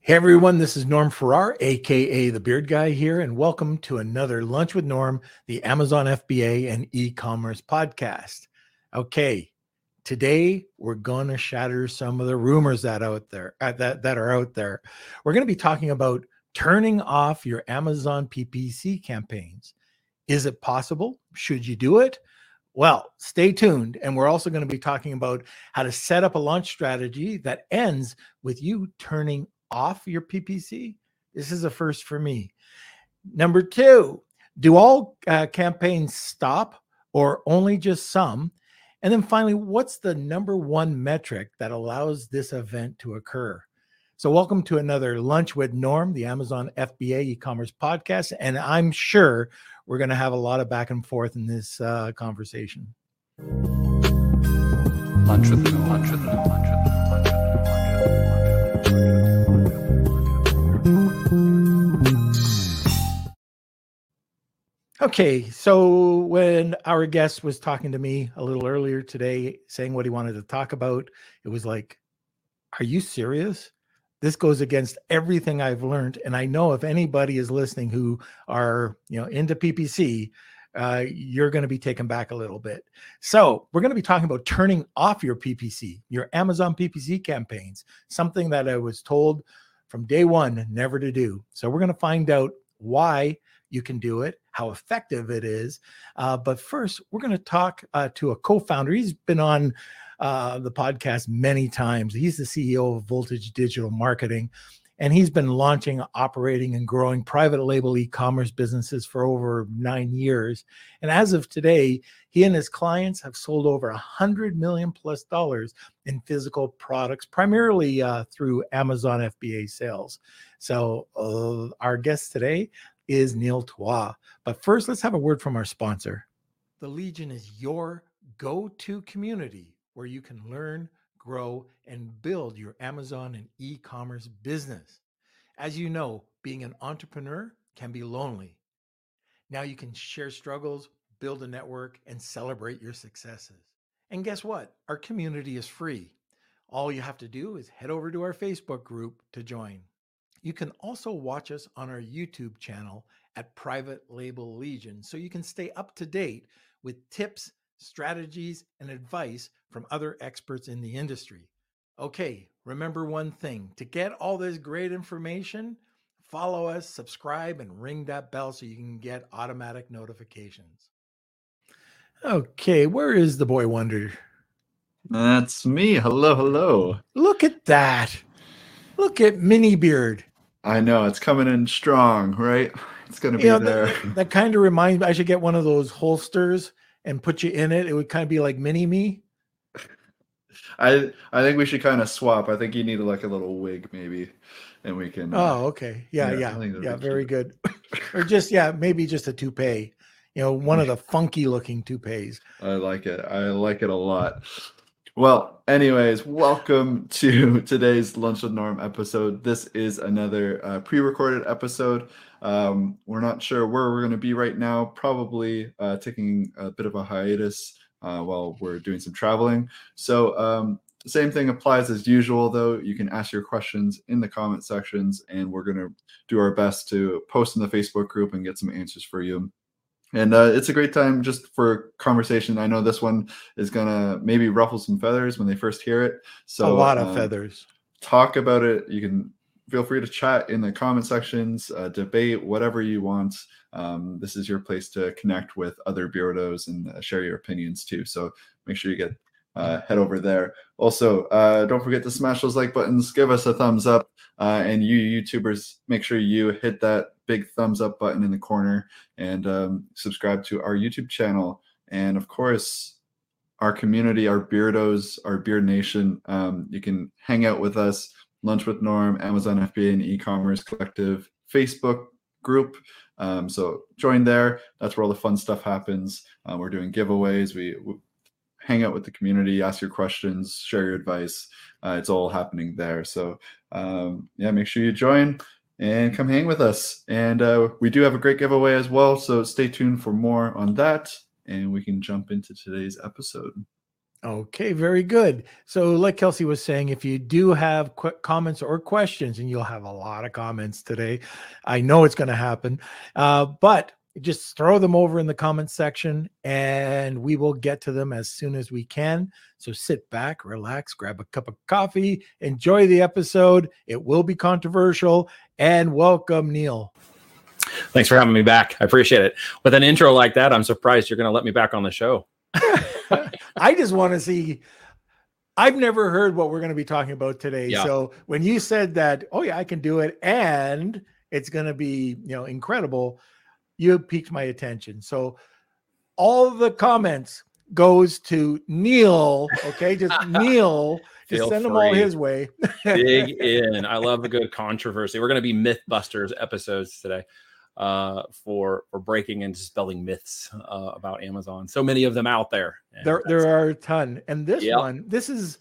Hey everyone, this is Norm Farrar, aka the Beard Guy here, and welcome to another Lunch with Norm, the Amazon FBA and e-commerce podcast. Okay, today we're to shatter some of the rumors that out there uh, that that are out there. We're to be talking about turning off your Amazon PPC campaigns. Is it possible? Should you do it? Well, stay tuned. And we're also going to be talking about how to set up a launch strategy that ends with you turning off your PPC. This is a first for me. Number two, do all uh, campaigns stop or only just some? And then finally, what's the number one metric that allows this event to occur? So, welcome to another Lunch with Norm, the Amazon FBA e commerce podcast. And I'm sure we're going to have a lot of back and forth in this uh, conversation. Lunch with Norm, lunch with Norm, lunch with Norm. Okay, so when our guest was talking to me a little earlier today, saying what he wanted to talk about, it was like, Are you serious? This goes against everything I've learned. And I know if anybody is listening who are, you know, into PPC, uh, you're going to be taken back a little bit. So, we're going to be talking about turning off your PPC, your Amazon PPC campaigns, something that I was told from day one never to do. So, we're going to find out why you can do it, how effective it is. Uh, but first, we're going to talk uh, to a co founder. He's been on uh, the podcast many times. He's the CEO of Voltage Digital Marketing, and he's been launching, operating, and growing private label e commerce businesses for over nine years. And as of today, he and his clients have sold over a hundred million plus dollars in physical products, primarily uh, through Amazon FBA sales. So, uh, our guest today is Neil Twa. But first, let's have a word from our sponsor. The Legion is your go to community where you can learn, grow, and build your Amazon and e commerce business. As you know, being an entrepreneur can be lonely. Now you can share struggles, build a network, and celebrate your successes. And guess what? Our community is free. All you have to do is head over to our Facebook group to join. You can also watch us on our YouTube channel at Private Label Legion so you can stay up to date with tips, strategies, and advice from other experts in the industry. Okay, remember one thing to get all this great information, follow us, subscribe, and ring that bell so you can get automatic notifications. Okay, where is the boy wonder? That's me. Hello, hello. Look at that. Look at Mini Beard. I know it's coming in strong, right? It's gonna be you know, there. That, that kind of reminds me. I should get one of those holsters and put you in it. It would kind of be like mini me. I I think we should kind of swap. I think you need like a little wig maybe, and we can. Uh, oh, okay. Yeah, yeah, yeah. yeah very good. or just yeah, maybe just a toupee. You know, one of the funky looking toupees. I like it. I like it a lot. Well, anyways, welcome to today's Lunch with Norm episode. This is another uh, pre recorded episode. Um, we're not sure where we're going to be right now, probably uh, taking a bit of a hiatus uh, while we're doing some traveling. So, um, same thing applies as usual, though. You can ask your questions in the comment sections, and we're going to do our best to post in the Facebook group and get some answers for you and uh, it's a great time just for conversation. I know this one is gonna maybe ruffle some feathers when they first hear it. So a lot of um, feathers. Talk about it. You can feel free to chat in the comment sections, uh, debate whatever you want. Um, this is your place to connect with other beardos and uh, share your opinions too. So make sure you get uh, head over there. Also, uh, don't forget to smash those like buttons, give us a thumbs up, uh, and you YouTubers, make sure you hit that big thumbs up button in the corner and um, subscribe to our YouTube channel. And of course, our community, our beardos, our beard nation. Um, you can hang out with us, Lunch with Norm, Amazon FBA, and e-commerce collective Facebook group. Um, so join there. That's where all the fun stuff happens. Uh, we're doing giveaways. We, we hang out with the community, ask your questions, share your advice. Uh, it's all happening there. So um, yeah, make sure you join and come hang with us. And uh, we do have a great giveaway as well. So stay tuned for more on that. And we can jump into today's episode. Okay, very good. So, like Kelsey was saying, if you do have qu- comments or questions, and you'll have a lot of comments today, I know it's going to happen, uh, but just throw them over in the comments section and we will get to them as soon as we can. So, sit back, relax, grab a cup of coffee, enjoy the episode. It will be controversial, and welcome, Neil. Thanks for having me back. I appreciate it. With an intro like that, I'm surprised you're going to let me back on the show. I just want to see. I've never heard what we're going to be talking about today. Yeah. So when you said that, oh yeah, I can do it, and it's going to be you know incredible, you piqued my attention. So all the comments goes to Neil. Okay, just Neil. Just Feel send them all his way. Dig in. I love a good controversy. We're going to be MythBusters episodes today uh, for for breaking and dispelling myths uh, about Amazon. So many of them out there. And there there are a ton and this Yep. one this is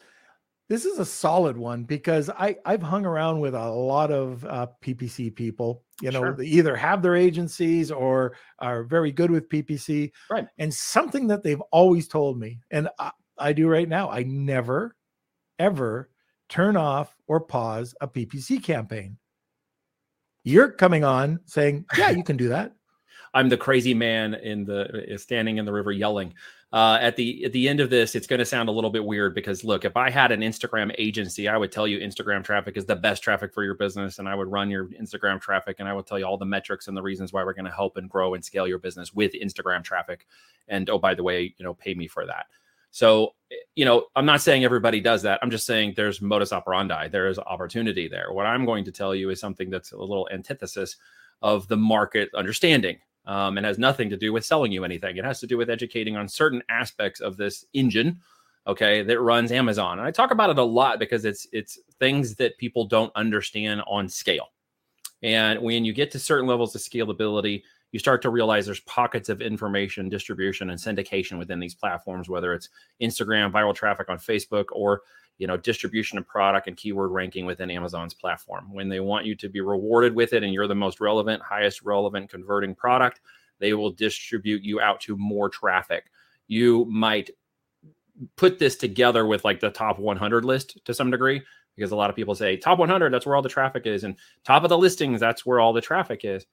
this is a solid one because i i've hung around with a lot of uh, ppc people you know Sure. they either have their agencies or are very good with ppc Right. and something that they've always told me and I, I do right now i never ever turn off or pause a ppc campaign you're coming on saying yeah you can do that I'm the crazy man in the uh, standing in the river yelling. Uh, at the at the end of this, it's going to sound a little bit weird because look, if I had an Instagram agency, I would tell you Instagram traffic is the best traffic for your business, and I would run your Instagram traffic, and I would tell you all the metrics and the reasons why we're going to help and grow and scale your business with Instagram traffic. And oh, by the way, you know, pay me for that. So, you know, I'm not saying everybody does that. I'm just saying there's modus operandi. There is opportunity there. What I'm going to tell you is something that's a little antithesis of the market understanding. Um, and has nothing to do with selling you anything. It has to do with educating on certain aspects of this engine, okay, that runs Amazon. And I talk about it a lot because it's it's things that people don't understand on scale. And when you get to certain levels of scalability, you start to realize there's pockets of information distribution and syndication within these platforms, whether it's Instagram, viral traffic on Facebook, or you know distribution of product and keyword ranking within Amazon's platform. When they want you to be rewarded with it, and you're the most relevant, highest relevant converting product, they will distribute you out to more traffic. You might put this together with like the top 100 list to some degree because a lot of people say top 100 that's where all the traffic is and top of the listings that's where all the traffic is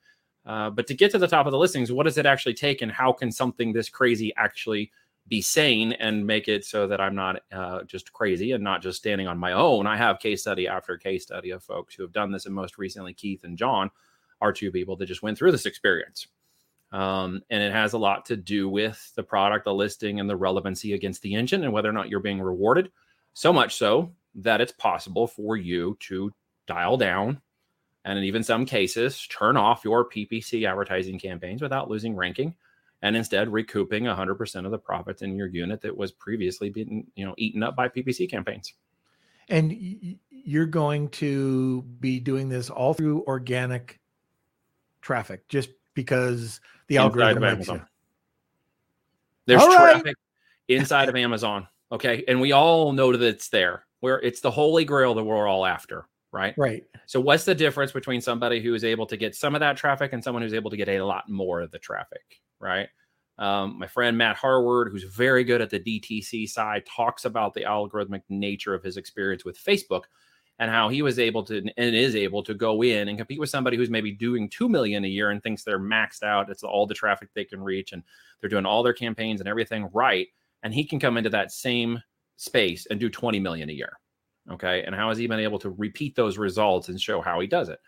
uh, but to get to the top of the listings what does it actually take and how can something this crazy actually be sane and make it so that i'm not uh, just crazy and not just standing on my own. I have case study after case study of folks who have done this and most recently keith and john are two people that just went through this experience. Um, and it has a lot to do with the product, the listing, and the relevancy against the engine and whether or not you're being rewarded. So much so that it's possible for you to dial down and in even some cases turn off your PPC advertising campaigns without losing ranking and instead recouping 100% of the profits in your unit that was previously being you know eaten up by PPC campaigns. and you're going to be doing this all through organic traffic just because the Inside algorithm of. Amazon. There's All right. traffic inside of Amazon. Okay. And we all know that it's there where it's the holy grail that we're all after. Right. right So, what's the difference between somebody who is able to get some of that traffic and someone who's able to get a lot more of the traffic? Right. Um, my friend Matt Harward, who's very good at the DTC side, talks about the algorithmic nature of his experience with Facebook and how he was able to and is able to go in and compete with somebody who's maybe doing 2 million a year and thinks they're maxed out. It's all the traffic they can reach and they're doing all their campaigns and everything right. And he can come into that same space and do 20 million a year. Okay. And how has he been able to repeat those results and show how he does it?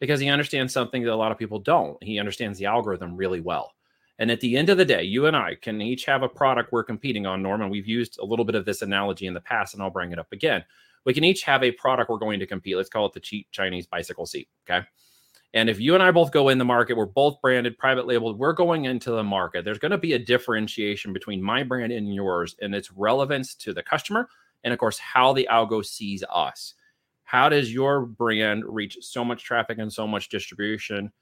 Because he understands something that a lot of people don't. He understands the algorithm really well. And at the end of the day, you and I can each have a product we're competing on, Norman. We've used a little bit of this analogy in the past, and I'll bring it up again. We can each have a product we're going to compete. Let's call it the cheap Chinese bicycle seat. Okay. And if you and I both go in the market, we're both branded, private labeled, we're going into the market. There's going to be a differentiation between my brand and yours and its relevance to the customer. And of course, how the algo sees us. How does your brand reach so much traffic and so much distribution?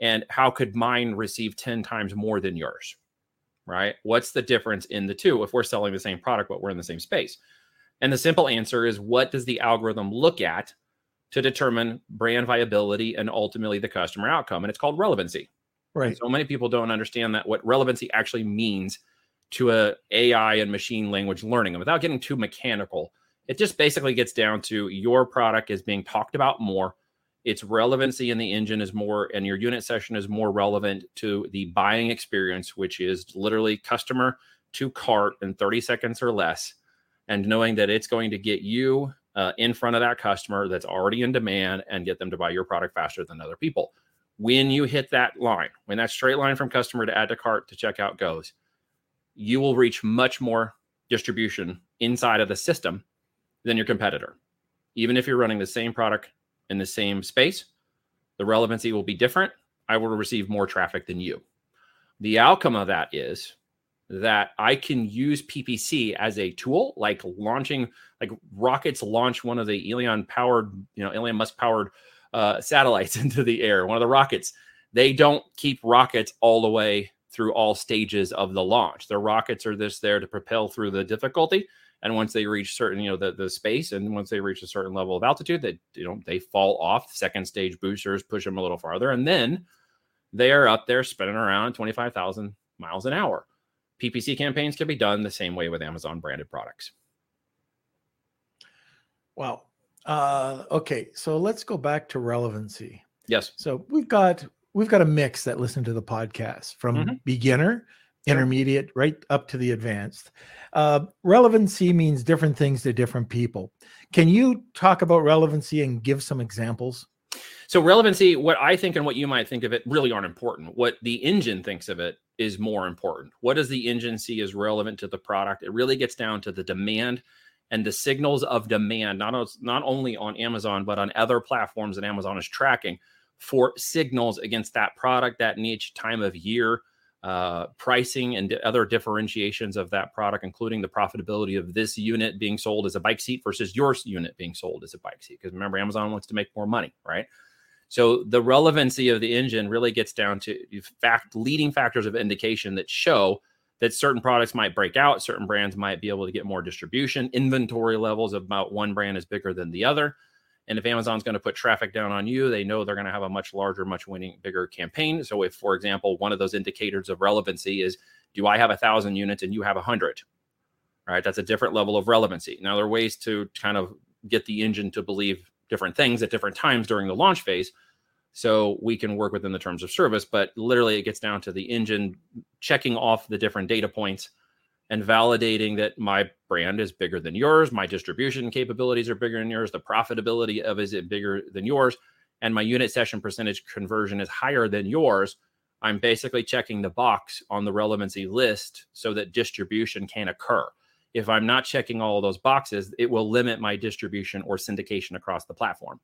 And how could mine receive 10 times more than yours? Right? What's the difference in the two if we're selling the same product, but we're in the same space? And the simple answer is what does the algorithm look at to determine brand viability and ultimately the customer outcome? And it's called relevancy. right So many people don't understand that what relevancy actually means to a AI and machine language learning. And without getting too mechanical, it just basically gets down to your product is being talked about more. Its relevancy in the engine is more, and your unit session is more relevant to the buying experience, which is literally customer to cart in 30 seconds or less. And knowing that it's going to get you uh, in front of that customer that's already in demand and get them to buy your product faster than other people. When you hit that line, when that straight line from customer to add to cart to checkout goes, you will reach much more distribution inside of the system than your competitor. Even if you're running the same product in the same space, the relevancy will be different. I will receive more traffic than you. The outcome of that is that I can use PPC as a tool, like launching, like rockets launch one of the Elon powered, you know, Elon Musk powered uh, satellites into the air, one of the rockets. They don't keep rockets all the way through all stages of the launch. Their rockets are just there to propel through the difficulty. And once they reach certain, you know, the, the space, and once they reach a certain level of altitude, they you know they fall off. Second stage boosters push them a little farther, and then they are up there spinning around 25,000 miles an hour. PPC campaigns can be done the same way with Amazon branded products. Wow. Uh, okay, so let's go back to relevancy. Yes. So we've got we've got a mix that listen to the podcast from mm-hmm. beginner, intermediate, right up to the advanced. Uh, relevancy means different things to different people. Can you talk about relevancy and give some examples? So relevancy, what I think and what you might think of it really aren't important. What the engine thinks of it is more important. What does the engine see as relevant to the product? It really gets down to the demand and the signals of demand, not, not only on Amazon, but on other platforms that Amazon is tracking for signals against that product, that niche, time of year, uh, pricing, and other differentiations of that product, including the profitability of this unit being sold as a bike seat versus your unit being sold as a bike seat. Because remember, Amazon wants to make more money, right? So the relevancy of the engine really gets down to fact leading factors of indication that show that certain products might break out, certain brands might be able to get more distribution, inventory levels about one brand is bigger than the other. And if Amazon's going to put traffic down on you, they know they're going to have a much larger, much winning, bigger campaign. So if, for example, one of those indicators of relevancy is, do I have a thousand units and you have a hundred? Right, that's a different level of relevancy. Now there are ways to kind of get the engine to believe different things at different times during the launch phase. So we can work within the terms of service, but literally it gets down to the engine checking off the different data points and validating that my brand is bigger than yours, my distribution capabilities are bigger than yours, the profitability of is it bigger than yours, and my unit session percentage conversion is higher than yours. I'm basically checking the box on the relevancy list so that distribution can occur. If I'm not checking all of those boxes, it will limit my distribution or syndication across the platform,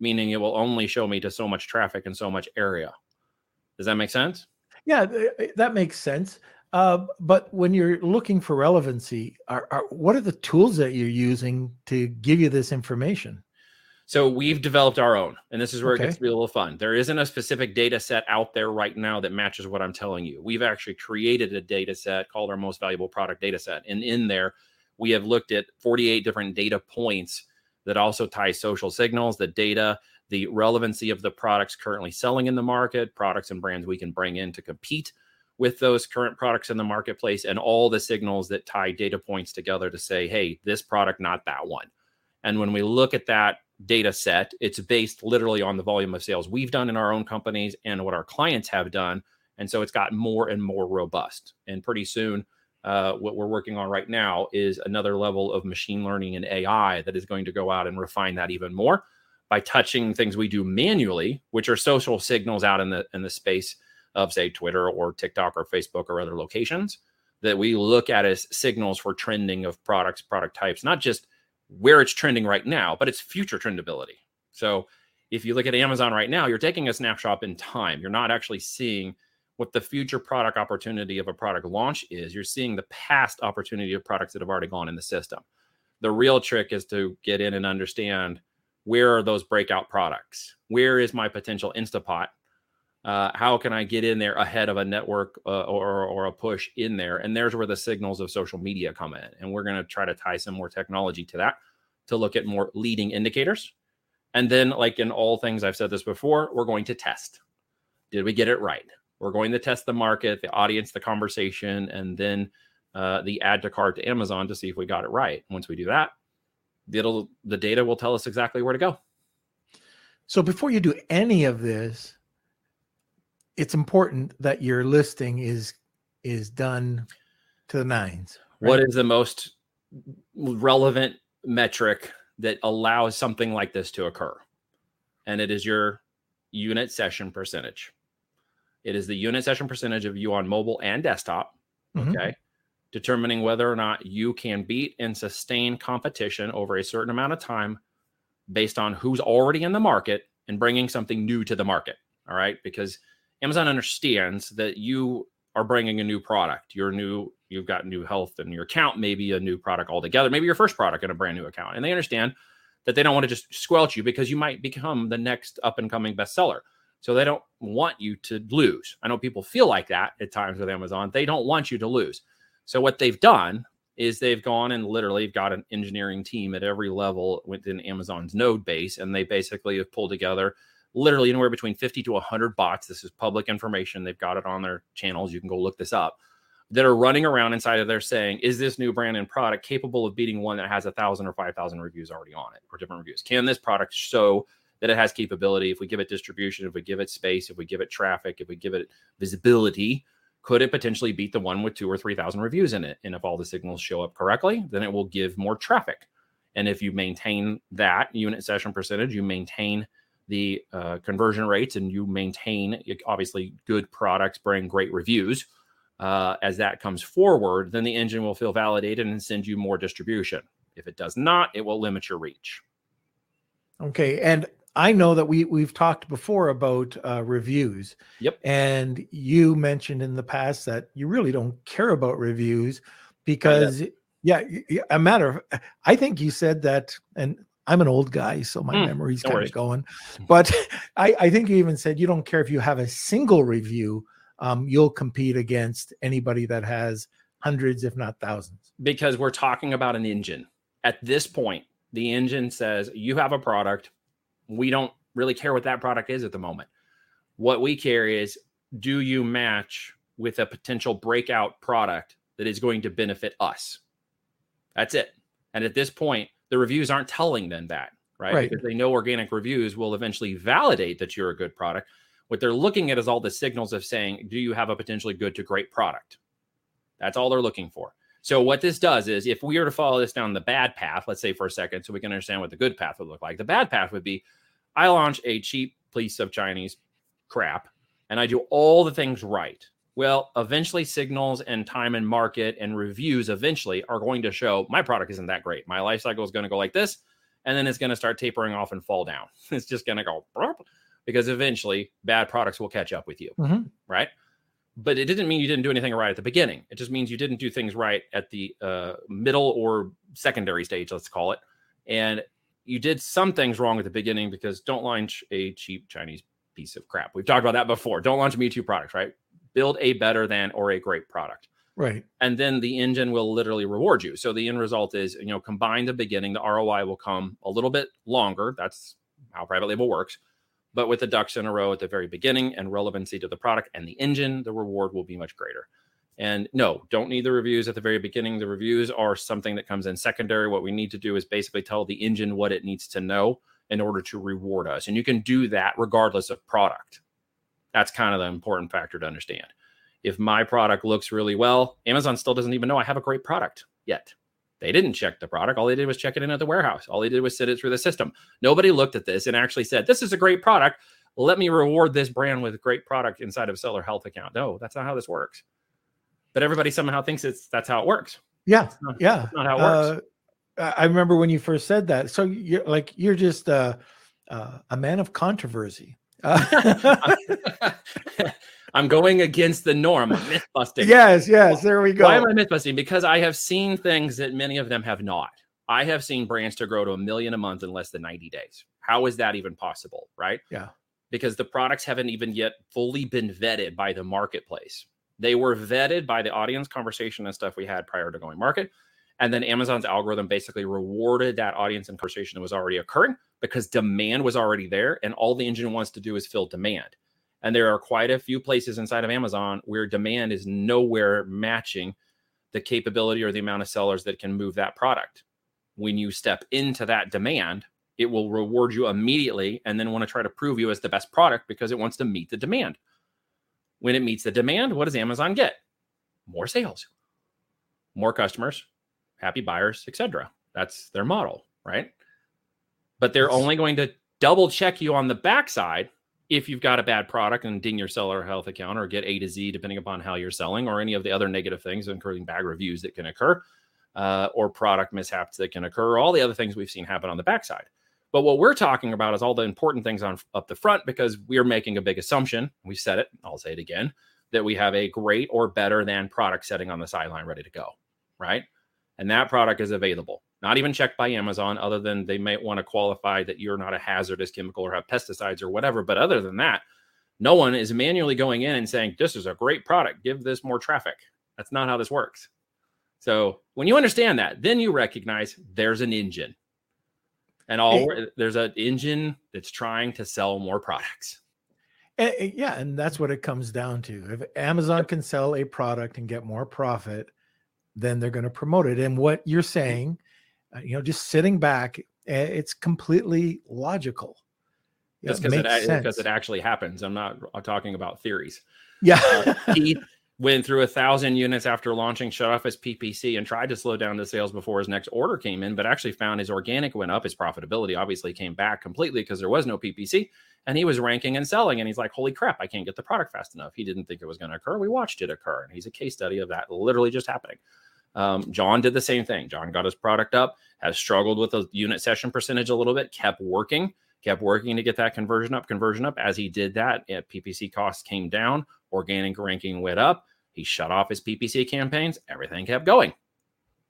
meaning it will only show me to so much traffic and so much area. Does that make sense? Yeah, uh, that makes sense. Uh, but when you're looking for relevancy, are, are, what are the tools that you're using to give you this information? So we've developed our own, and this is where okay. it gets to be a little fun. There isn't a specific data set out there right now that matches what I'm telling you. We've actually created a data set called our most valuable product data set. And in there, we have looked at 48 different data points that also tie social signals, the data, the relevancy of the products currently selling in the market, products and brands we can bring in to compete with those current products in the marketplace, and all the signals that tie data points together to say, hey, this product, not that one. And when we look at that data set. It's based literally on the volume of sales we've done in our own companies and what our clients have done. And so it's got more and more robust. And pretty soon, uh, what we're working on right now is another level of machine learning and AI that is going to go out and refine that even more by touching things we do manually, which are social signals out in the in the space of say Twitter or TikTok or Facebook or other locations that we look at as signals for trending of products, product types, not just where it's trending right now, but it's future trendability. So if you look at Amazon right now, you're taking a snapshot in time. You're not actually seeing what the future product opportunity of a product launch is. You're seeing the past opportunity of products that have already gone in the system. The real trick is to get in and understand where are those breakout products? Where is my potential Instapot? Uh, how can I get in there ahead of a network uh, or, or a push in there? And there's where the signals of social media come in. And we're going to try to tie some more technology to that to look at more leading indicators. And then, like in all things, I've said this before, we're going to test. Did we get it right? We're going to test the market, the audience, the conversation, and then uh, the add to cart to Amazon to see if we got it right. Once we do that, it'll the data will tell us exactly where to go. So before you do any of this, it's important that your listing is is done to the nines. Right? What is the most relevant metric that allows something like this to occur? And it is your unit session percentage. It is the unit session percentage of you on mobile and desktop. Mm-hmm. Okay. Determining whether or not you can beat and sustain competition over a certain amount of time based on who's already in the market and bringing something new to the market. All right. Because Amazon understands that you are bringing a new product. You're new, you've got new health in your account, maybe a new product altogether, maybe your first product in a brand new account. And they understand that they don't want to just squelch you because you might become the next up and coming bestseller. So they don't want you to lose. I know people feel like that at times with Amazon. They don't want you to lose. So what they've done is they've gone and literally got an engineering team at every level within Amazon's node base, and they basically have pulled together literally anywhere between 50 to 100 bots. This is public information. They've got it on their channels. You can go look this up. That are running around inside of there saying, is this new brand and product capable of beating one that has a thousand or five thousand reviews already on it or different reviews? Can this product show that it has capability? If we give it distribution, if we give it space, if we give it traffic, if we give it visibility, could it potentially beat the one with two or 3,000 reviews in it? And if all the signals show up correctly, then it will give more traffic. And if you maintain that unit session percentage, you maintain the uh, conversion rates and you maintain obviously good products bring great reviews uh, as that comes forward then the engine will feel validated and send you more distribution. If it does not it will limit your reach. Okay and i know that we we've talked before about uh, reviews. Yep. And you mentioned in the past that you really don't care about reviews because yeah a matter of i think you said that and I'm an old guy, so my mm, memory's kind of going. But I, I, think you even said you don't care if you have a single review, um, you'll compete against anybody that has hundreds, if not thousands. Because we're talking about an engine. At this point, the engine says you have a product. We don't really care what that product is at the moment. What we care is do you match with a potential breakout product that is going to benefit us? That's it. And at this point, the reviews aren't telling them that, right? right? Because they know organic reviews will eventually validate that you're a good product. What they're looking at is all the signals of saying, do you have a potentially good to great product? That's all they're looking for. So what this does is if we were to follow this down the bad path, let's say for a second, so we can understand what the good path would look like. The bad path would be I launch a cheap piece of Chinese crap and I do all the things right. Well, eventually, signals and time and market and reviews eventually are going to show my product isn't that great. My life cycle is going to go like this, and then it's going to start tapering off and fall down. It's just going to go because eventually bad products will catch up with you, mm-hmm. right? But it didn't mean you didn't do anything right at the beginning. It just means you didn't do things right at the uh, middle or secondary stage, let's call it. And you did some things wrong at the beginning because don't launch a cheap Chinese piece of crap. We've talked about that before. Don't launch Me Too products, right? Build a better than or a great product. Right. And then the engine will literally reward you. So the end result is, you know, combine the beginning, the ROI will come a little bit longer. That's how private label works. But with the ducks in a row at the very beginning and relevancy to the product and the engine, the reward will be much greater. And no, don't need the reviews at the very beginning. The reviews are something that comes in secondary. What we need to do is basically tell the engine what it needs to know in order to reward us. And you can do that regardless of product. That's kind of the important factor to understand. If my product looks really well, Amazon still doesn't even know I have a great product yet. They didn't check the product. All they did was check it in at the warehouse. All they did was send it through the system. Nobody looked at this and actually said, This is a great product. Let me reward this brand with a great product inside of a seller health account. No, that's not how this works. But everybody somehow thinks it's that's how it works. Yeah. Not, yeah. not how it works. Uh, I remember when you first said that. So you're like, you're just uh, uh, a man of controversy. Uh, I'm going against the norm. myth busting. Yes, yes. There we go. Why am I myth busting? Because I have seen things that many of them have not. I have seen brands to grow to a million a month in less than 90 days. How is that even possible? Right? Yeah. Because the products haven't even yet fully been vetted by the marketplace. They were vetted by the audience conversation and stuff we had prior to going market. And then Amazon's algorithm basically rewarded that audience and conversation that was already occurring because demand was already there. And all the engine wants to do is fill demand. And there are quite a few places inside of Amazon where demand is nowhere matching the capability or the amount of sellers that can move that product. When you step into that demand, it will reward you immediately and then want to try to prove you as the best product because it wants to meet the demand. When it meets the demand, what does Amazon get? More sales, more customers, happy buyers, etc. That's their model, right? But they're only going to double check you on the backside if you've got a bad product and ding your seller health account or get A to Z, depending upon how you're selling, or any of the other negative things, including bad reviews that can occur, uh, or product mishaps that can occur, all the other things we've seen happen on the backside. But what we're talking about is all the important things on up the front because we're making a big assumption. We said it, I'll say it again, that we have a great or better than product setting on the sideline ready to go, right? And that product is available not even checked by Amazon, other than they might want to qualify that you're not a hazardous chemical or have pesticides or whatever. But other than that, no one is manually going in and saying, This is a great product, give this more traffic. That's not how this works. So when you understand that, then you recognize there's an engine. And all hey. there's an engine that's trying to sell more products. And, yeah, and that's what it comes down to. If Amazon can sell a product and get more profit, then they're going to promote it. And what you're mm-hmm. saying uh, you know, just sitting back, eh, it's completely logical. Just because it, it, because it actually happens. I'm not talking about theories. Yeah. uh, he went through a thousand units after launching, shut off his PPC, and tried to slow down the sales before his next order came in, but actually found his organic went up. His profitability obviously came back completely because there was no PPC, and he was ranking and selling. And he's like, "Holy crap! I can't get the product fast enough." He didn't think it was going to occur. We watched it occur, and he's a case study of that literally just happening. Um, John did the same thing. John got his product up, has struggled with the unit session percentage a little bit, kept working, kept working to get that conversion up, conversion up. As he did that, PPC costs came down, organic ranking went up. He shut off his PPC campaigns. Everything kept going.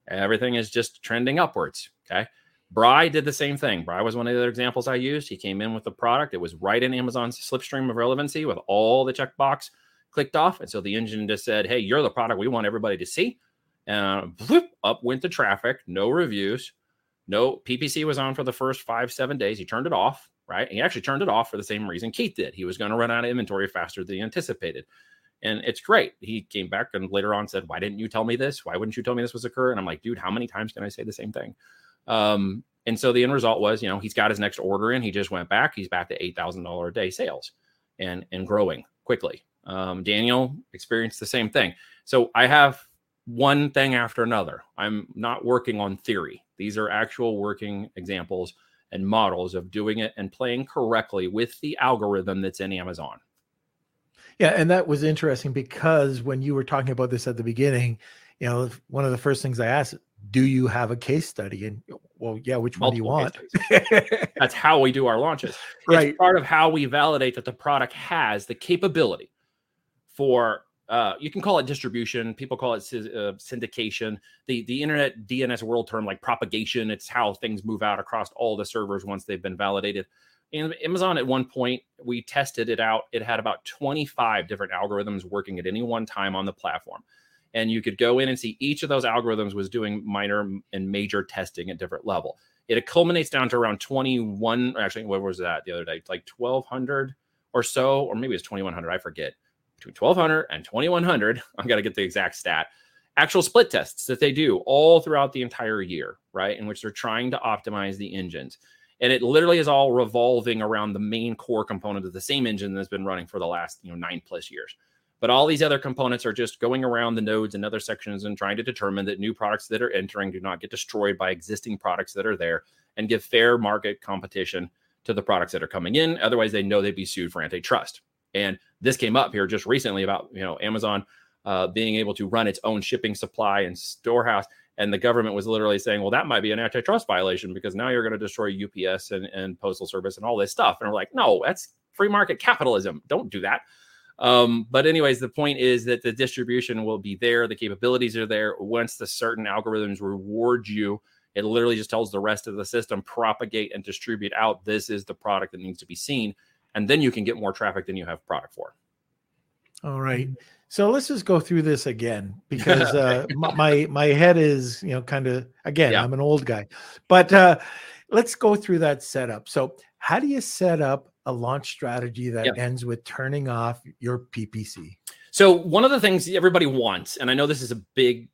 Everything is just trending upwards. Okay. Bry did the same thing. Bry was one of the other examples I used. He came in with the product. It was right in Amazon's slipstream of relevancy with all the checkbox clicked off. And so the engine just said, Hey, you're the product we want everybody to see and up went the traffic. No reviews. No PPC was on for the first five, seven days. He turned it off, right? and He actually turned it off for the same reason Keith did. He was going to run out of inventory faster than he anticipated. And it's great. He came back and later on said, Why didn't you tell me this? Why wouldn't you tell me this was occurring? And I'm like, dude, how many times can I say the same thing? Um, and so the end result was, you know, he's got his next order in. He just went back. He's back to eight thousand dollar a day sales, and and growing quickly. Um, Daniel experienced the same thing. So I have one thing after another. I'm not working on theory. These are actual working examples and models of doing it and playing correctly with the algorithm that's in Amazon. Yeah, and that was interesting because when you were talking about this at the beginning, you know, one of the first things I asked, do you have a case study? And oh, well, yeah, which Multiple one do you want? That's how we do our launches. Right. It's part of how we validate that the product has the capability for uh, you can call it distribution. People call it uh, syndication. The the internet DNS world term like propagation. It's how things move out across all the servers once they've been validated. And Amazon at one point we tested it out. It had about 25 different algorithms working at any one time on the platform. And you could go in and see each of those algorithms was doing minor and major testing at different level. It culminates down to around 21. Actually, what was that the other day? Like 1200 or so, or maybe it's 2100. I forget between 1200 and 2100. I've got to get the exact stat. Actual split tests that they do all throughout the entire year, right? In which they're trying to optimize the engines. And it literally is all revolving around the main core component of the same engine that's been running for the last, you know, nine plus years. But all these other components are just going around the nodes and other sections and trying to determine that new products that are entering do not get destroyed by existing products that are there and give fair market competition to the products that are coming in. Otherwise, they know they'd be sued for antitrust. And this came up here just recently about you know Amazon uh, being able to run its own shipping supply and storehouse. And the government was literally saying, well, that might be an antitrust violation because now you're going to destroy UPS and, and Postal Service and all this stuff. And we're like, no, that's free market capitalism. Don't do that. Um, but, anyways, the point is that the distribution will be there, the capabilities are there. Once the certain algorithms reward you, it literally just tells the rest of the system propagate and distribute out. This is the product that needs to be seen and then you can get more traffic than you have product for. All right. So let's just go through this again because uh, my my head is you know kind of again yeah. I'm an old guy, but uh, let's go through that setup. So how do you set up a launch strategy that yep. ends with turning off your PPC? So one of the things everybody wants, and I know this is a big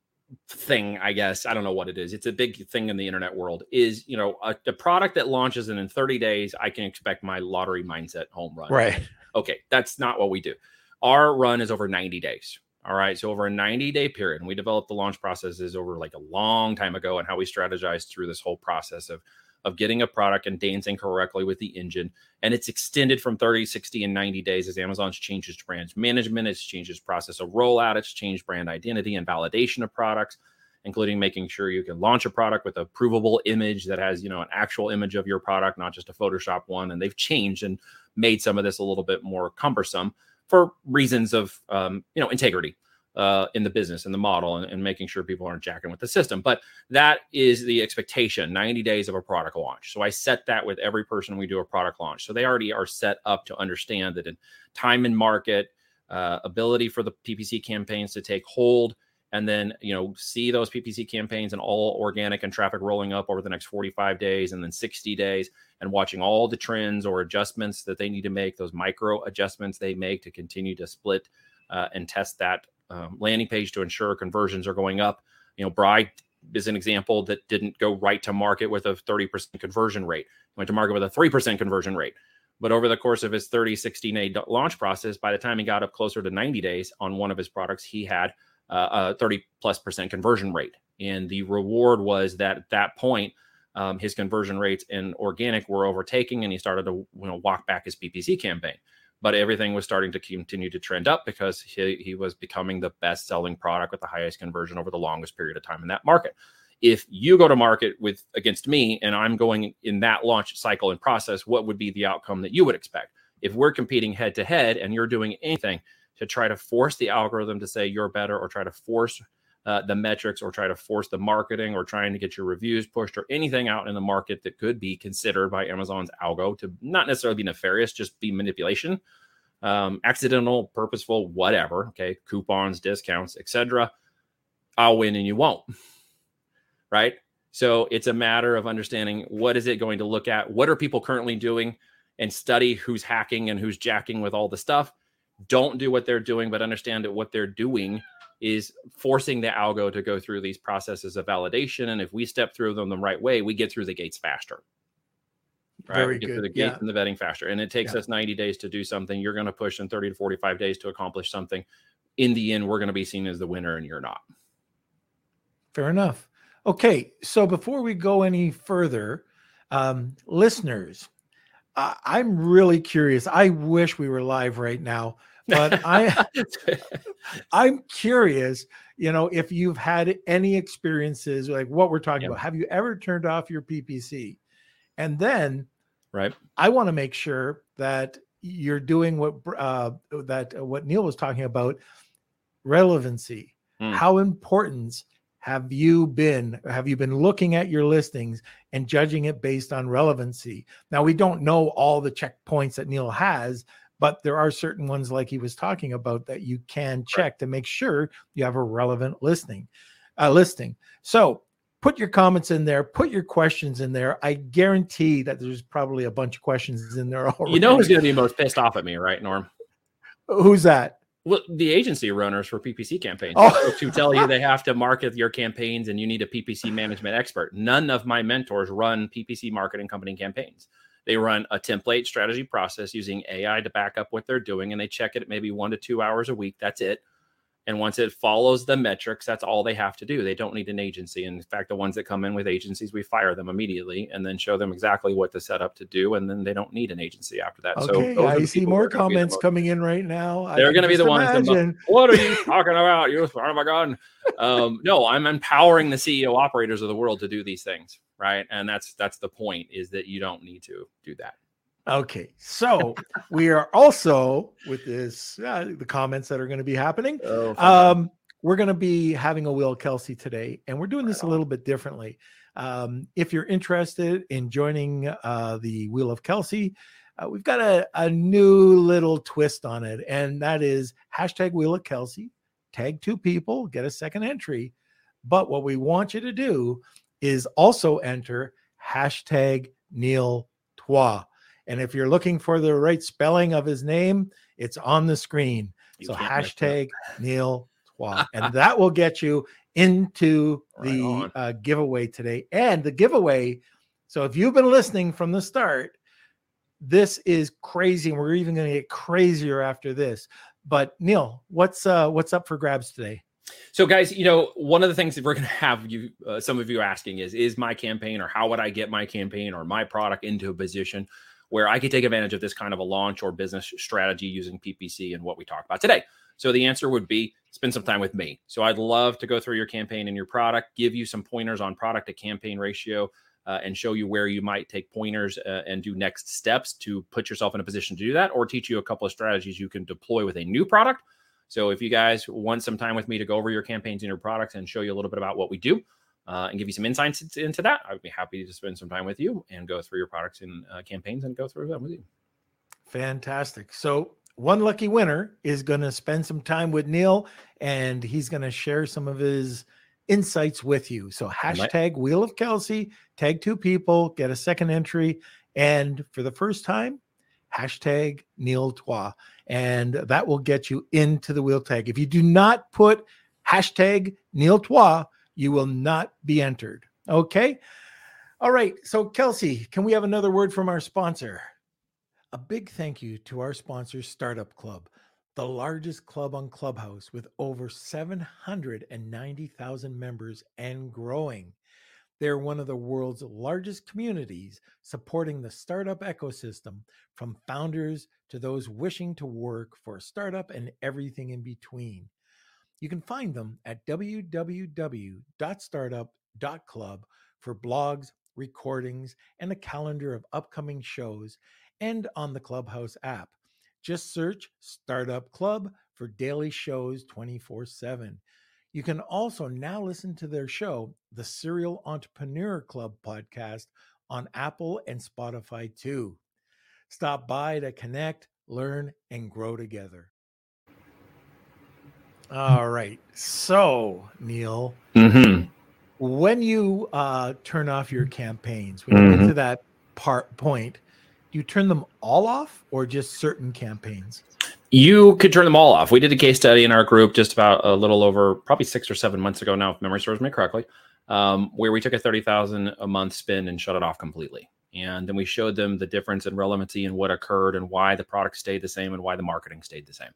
thing i guess. I don't know what it is. It's a big thing in the internet world is you know a, a product that launches and in 30 days i can expect my lottery mindset home run. Right. okay that's not what we do. Our run is over 90 days all right? So over a 90 day period and we developed the launch processes over like a long time ago and how we strategized through this whole process of of getting a product and dancing correctly with the engine. And it's extended from 30 60 and 90 days as amazon's changed its brand management it's changed its process of rollout it's changed brand identity and validation of products including making sure you can launch a product with a provable image that has you know an actual image of your product not just a photoshop one. And they've changed and made some of this a little bit more cumbersome for reasons of um, you know integrity uh, in the business and the model and, and making sure people aren't jacking with the system. But that is the expectation 90 days of a product launch. So I set that with every person we do a product launch. So they already are set up to understand that in time and market, uh, ability for the PPC campaigns to take hold, and then you know see those PPC campaigns and all organic and traffic rolling up over the next 45 days and then 60 days and watching all the trends or adjustments that they need to make, those micro adjustments they make to continue to split uh, and test that um, landing page to ensure conversions are going up. You know, Bry is an example that didn't go right to market with a 30% conversion rate, went to market with a 3% conversion rate. But over the course of his 30, 60 day launch process, by the time he got up closer to 90 days on one of his products, he had uh, a 30 plus percent conversion rate. And the reward was that at that point, um, his conversion rates in organic were overtaking, and he started to you know walk back his PPC campaign but everything was starting to continue to trend up because he, he was becoming the best selling product with the highest conversion over the longest period of time in that market. If you go to market with against me and i'm going in that launch cycle and process what would be the outcome that you would expect? If we're competing head to head and you're doing anything to try to force the algorithm to say you're better or try to force uh, the metrics or try to force the marketing or trying to get your reviews pushed or anything out in the market that could be considered by Amazon's algo to not necessarily be nefarious, just be manipulation, um, accidental, purposeful, whatever. Okay, coupons, discounts, etc. I'll win and you won't. Right. So it's a matter of understanding what is it going to look at, what are people currently doing, and study who's hacking and who's jacking with all the stuff. Don't do what they're doing, but understand that what they're doing is forcing the algo to go through these processes of validation. And if we step through them the right way, we get through the gates faster. Right. Very we get good. through the gates Yeah. and the vetting faster. And it takes Yeah. us 90 days to do something. You're going to push in 30 to 45 days to accomplish something. In the end, we're going to be seen as the winner and you're not. Fair enough. Okay, so before we go any further, um, listeners, I, I'm really curious. I wish we were live right now, but I I'm curious. You know, if you've had any experiences like what we're talking Yeah. about, have you ever turned off your PPC? And then right. I want to make sure that you're doing what uh, that uh, what Neil was talking about relevancy. Mm. How important have you been? Have you been looking at your listings and judging it based on relevancy? Now we don't know all the checkpoints that Neil has, but there are certain ones like he was talking about that you can check to make sure you have a relevant listing. Uh, listing. So put your comments in there, put your questions in there. I guarantee that there's probably a bunch of questions in there already. You know who's going to be most pissed off at me, right, Norm? who's that? Well, the agency runners for PPC campaigns Oh. who tell you they have to market your campaigns and you need a PPC management expert. None of my mentors run PPC marketing company campaigns. They run a template strategy process using AI to back up what they're doing, and they check it maybe one to two hours a week. That's it. And once it follows the metrics, that's all they have to do. They don't need an agency. And in fact, the ones that come in with agencies, we fire them immediately and then show them exactly what to set up to do. And then they don't need an agency after that. so Okay, are I see more that are gonna be the comments coming in right now. They're gonna be the just ones that what are you talking about? You're, of my gun. Um, no, I'm empowering the CEO operators of the world to do these things, right? And that's that's the point is that you don't need to do that. Okay, so we are also with this uh, the comments that are going to be happening. Oh, Um, we're going to be having a Will Kelsey today, and we're doing this a Right on. little bit differently. Um, if you're interested in joining uh, the Wheel of Kelsey, uh, we've got a, a new little twist on it, and that is hashtag Wheel of Kelsey. Tag two people, get a second entry. But what we want you to do is also enter hashtag Neil Twa. And if you're looking for the right spelling of his name, it's on the screen. You so can't mess it up. hashtag Neil Twa, and that will get you into the on. uh, giveaway today. And the giveaway. So if you've been listening from the start, this is crazy. and We're even going to get crazier after this. But Neil, what's uh what's up for grabs today? So, guys, you know, one of the things that we're going to have you, uh, some of you asking is, is my campaign or how would I get my campaign or my product into a position where I could take advantage of this kind of a launch or business strategy using PPC and what we talked about today? So, the answer would be spend some time with me. So, I'd love to go through your campaign and your product, give you some pointers on product to campaign ratio. Uh, and show you where you might take pointers uh, and do next steps to put yourself in a position to do that, or teach you a couple of strategies you can deploy with a new product so if you guys want some time with me to go over your campaigns and your products and show you a little bit about what we do uh, and give you some insights into- that, I would be happy to spend some time with you and go through your products and uh, campaigns and go through them with you. Fantastic. So one lucky winner is going to spend some time with Neil, and he's going to share some of his insights with you. So hashtag Wheel of Kelsey, tag two people, get a second entry, and for the first time, hashtag Neil Twa, and that will get you into the wheel tag. If you do not put hashtag Neil Twa, you will not be entered. Okay. All right. So Kelsey, can we have another word from our sponsor? A big thank you to our sponsor, Startup Club, the largest club on Clubhouse with over 790,000 members and growing. They're one of the world's largest communities supporting the startup ecosystem from founders to those wishing to work for a startup and everything in between. You can find them at www.startup.club for blogs, recordings, and a calendar of upcoming shows and on the Clubhouse app. Just search Startup Club for daily shows 24 7. You can also now listen to their show, the Serial Entrepreneur Club podcast, on Apple and Spotify too. Stop by to connect, learn, and grow together. All right. So, Neil, Mm-hmm. when you uh, turn off your campaigns, when you get Mhm. to that part point, do you turn them all off or just certain campaigns? You could turn them all off. We did a case study in our group just about a little over probably six or seven months ago now, if memory serves me correctly, um, where we took a 30,000 a month spend and shut it off completely. And then we showed them the difference in relevancy and what occurred and why the product stayed the same and why the marketing stayed the same.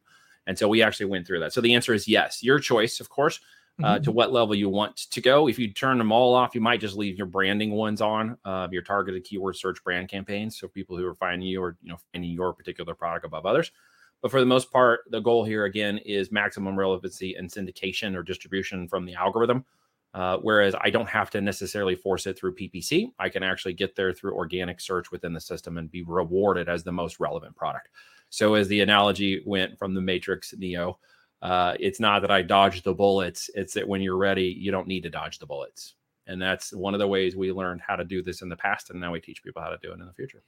And so we actually went through that. So the answer is yes, your choice, of course, uh, to what level you want to go. If you turn them all off, you might just leave your branding ones on, uh, your targeted keyword search brand campaigns. So people who are finding you or you know finding your particular product above others. But for the most part, the goal here again is maximum relevancy and syndication or distribution from the algorithm. Uh, whereas I don't have to necessarily force it through PPC. I can actually get there through organic search within the system and be rewarded as the most relevant product. So, as the analogy went from the Matrix Neo, uh, it's not that I dodge the bullets. It's that when you're ready, you don't need to dodge the bullets. And that's one of the ways we learned how to do this in the past. And now we teach people how to do it in the future.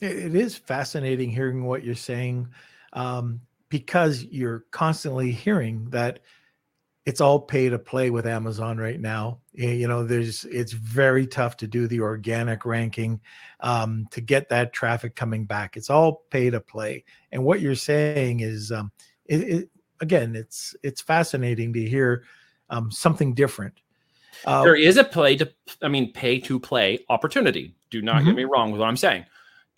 It is fascinating hearing what you're saying um, because you're constantly hearing that it's all pay to play with Amazon right now. You know, there's it's very tough to do the organic ranking um, to get that traffic coming back. It's all pay to play, and what you're saying is, um, it, it, again, it's it's fascinating to hear um, something different. Uh, there is a play to, I mean, pay to play opportunity. Do not get Mhm. me wrong with what I'm saying.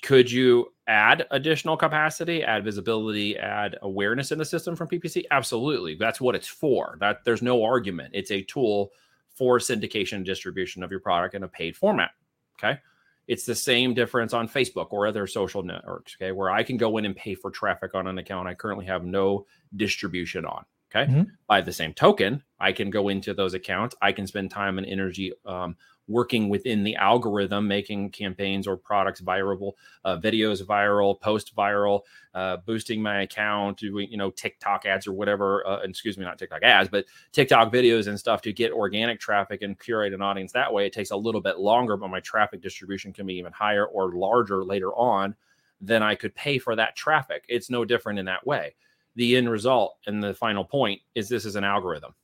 Could you add additional capacity, add visibility, add awareness in the system from PPC? Absolutely. That's what it's for. That there's no argument. It's a tool for syndication and distribution of your product in a paid format. Okay. It's the same difference on Facebook or other social networks. Okay. Where I can go in and pay for traffic on an account I currently have no distribution on. Okay. Mhm. By the same token, I can go into those accounts. I can spend time and energy um, working within the algorithm, making campaigns or products viral, uh, videos viral, post viral, uh, boosting my account, doing you know TikTok ads or whatever. Uh, excuse me, not TikTok ads, but TikTok videos and stuff to get organic traffic and curate an audience that way. It takes a little bit longer, but my traffic distribution can be even higher or larger later on. Then I could pay for that traffic. It's no different in that way the end result and the final point is this is an algorithm.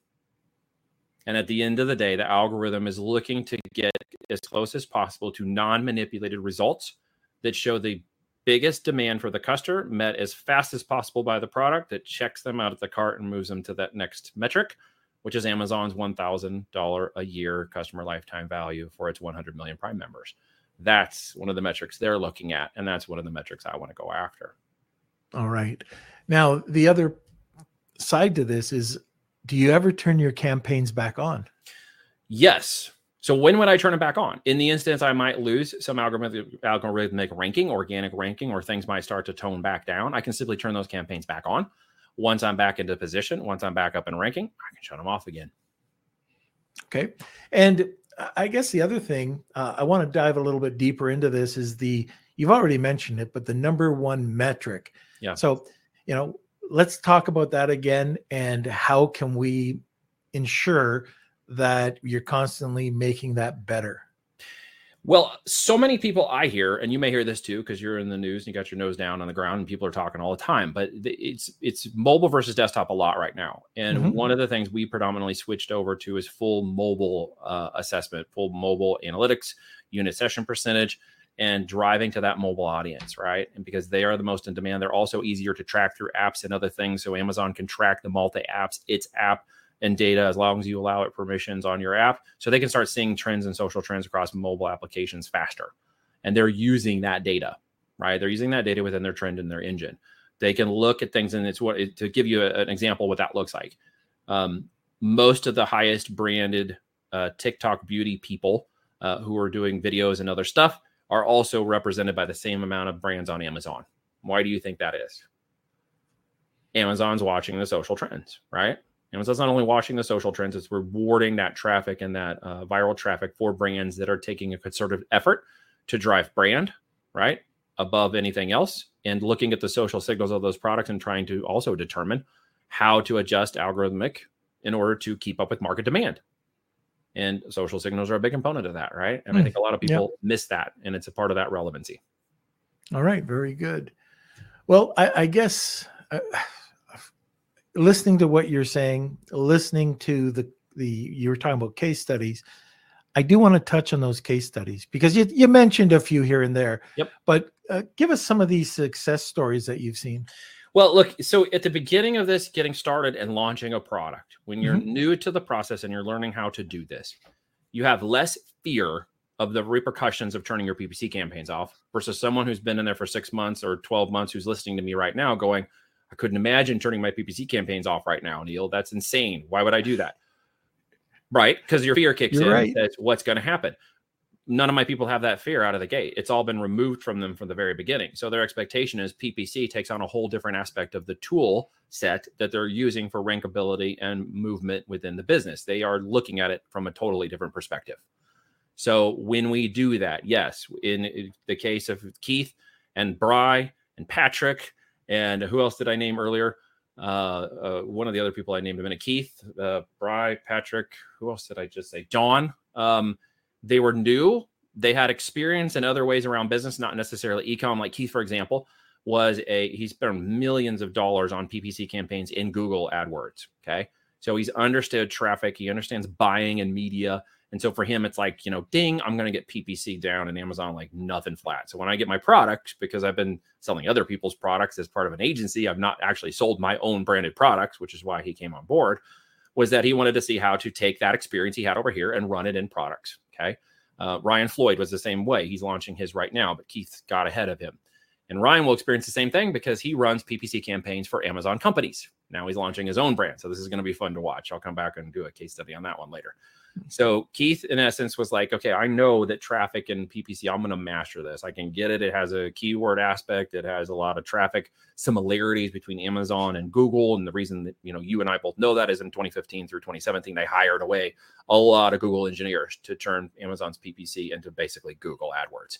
And at the end of the day, the algorithm is looking to get as close as possible to non manipulated results that show the biggest demand for the customer met as fast as possible by the product that checks them out of the cart and moves them to that next metric, which is Amazon's $1,000 a year customer lifetime value for its 100 million Prime members. That's one of the metrics they're looking at. And that's one of the metrics I want to go after. All right. Now, the other side to this is do you ever turn your campaigns back on? Yes. So when would I turn it back on? In the instance I might lose some algorithmic, algorithmic ranking, organic ranking, or things might start to tone back down, I can simply turn those campaigns back on. Once I'm back into position, once I'm back up in ranking, I can shut them off again. Okay. And I guess the other thing uh, I want to dive a little bit deeper into this is the you've already mentioned it, but the number one metric. Yeah. So, you know, let's talk about that again and how can we ensure that you're constantly making that better? Well, so many people I hear, and you may hear this too, because you're in the news and you got your nose down on the ground, and people are talking all the time. But it's it's mobile versus desktop a lot right now. And mm-hmm. one of the things we predominantly switched over to is full mobile uh, assessment, full mobile analytics, unit session percentage, and driving to that mobile audience, right? And because they are the most in demand, they're also easier to track through apps and other things. So Amazon can track the multi apps, its app and data as long as you allow it permissions on your app. So they can start seeing trends and social trends across mobile applications faster. And they're using that data right? They're using that data within their trend and their engine. They can look at things and it's what to give you a, an example what that looks like. Um, most of the highest branded uh, tiktok beauty people uh, who are doing videos and other stuff are also represented by the same amount of brands on amazon why do you think that is amazon's watching the social trends right Amazon's not only watching the social trends, it's rewarding that traffic and that uh, viral traffic for brands that are taking a concerted effort to drive brand, right? Above anything else, and looking at the social signals of those products and trying to also determine how to adjust algorithmic in order to keep up with market demand. And social signals are a big component of that, right? And mm, I think a lot of people yep. miss that, and it's a part of that relevancy. All right, very good. Well, I, I guess. Uh, listening to what you're saying, listening to the the you were talking about case studies. I do want to touch on those case studies because you, you mentioned a few here and there. Yep. But uh, give us some of these success stories that you've seen. Well, look, so at the beginning of this, getting started and launching a product, when you're mm-hmm. new to the process and you're learning how to do this, you have less fear of the repercussions of turning your PPC campaigns off versus someone who's been in there for six months or 12 months who's listening to me right now going, I couldn't imagine turning my PPC campaigns off right now, Neil. That's insane. Why would I do that? Right? Because your fear kicks You're in. Right. That's what's going to happen. None of my people have that fear out of the gate. It's all been removed from them from the very beginning. So their expectation is PPC takes on a whole different aspect of the tool set that they're using for rankability and movement within the business. They are looking at it from a totally different perspective. So when we do that, yes, in the case of Keith and Bry and Patrick and who else did I name earlier? Uh, uh, one of the other people I named a minute, Keith, uh, Bry, Patrick. Who else did I just say? John. Um, they were new. They had experience in other ways around business, not necessarily ecom. Like Keith, for example, was a he spent millions of dollars on PPC campaigns in Google AdWords. Okay, so he's understood traffic. He understands buying and media. And so for him, it's like, you know, ding, I'm going to get PPC down in Amazon like nothing flat. So when I get my product, because I've been selling other people's products as part of an agency, I've not actually sold my own branded products, which is why he came on board, was that he wanted to see how to take that experience he had over here and run it in products. Okay. Uh, Ryan Floyd was the same way. He's launching his right now, but Keith got ahead of him. And Ryan will experience the same thing because he runs PPC campaigns for Amazon companies. Now he's launching his own brand. So this is going to be fun to watch. I'll come back and do a case study on that one later. So Keith, in essence, was like, okay, I know that traffic and PPC, I'm going to master this. I can get it. It has a keyword aspect. It has a lot of traffic similarities between Amazon and Google. And the reason that you know you and I both know that is in 2015 through 2017, they hired away a lot of Google engineers to turn Amazon's PPC into basically Google AdWords.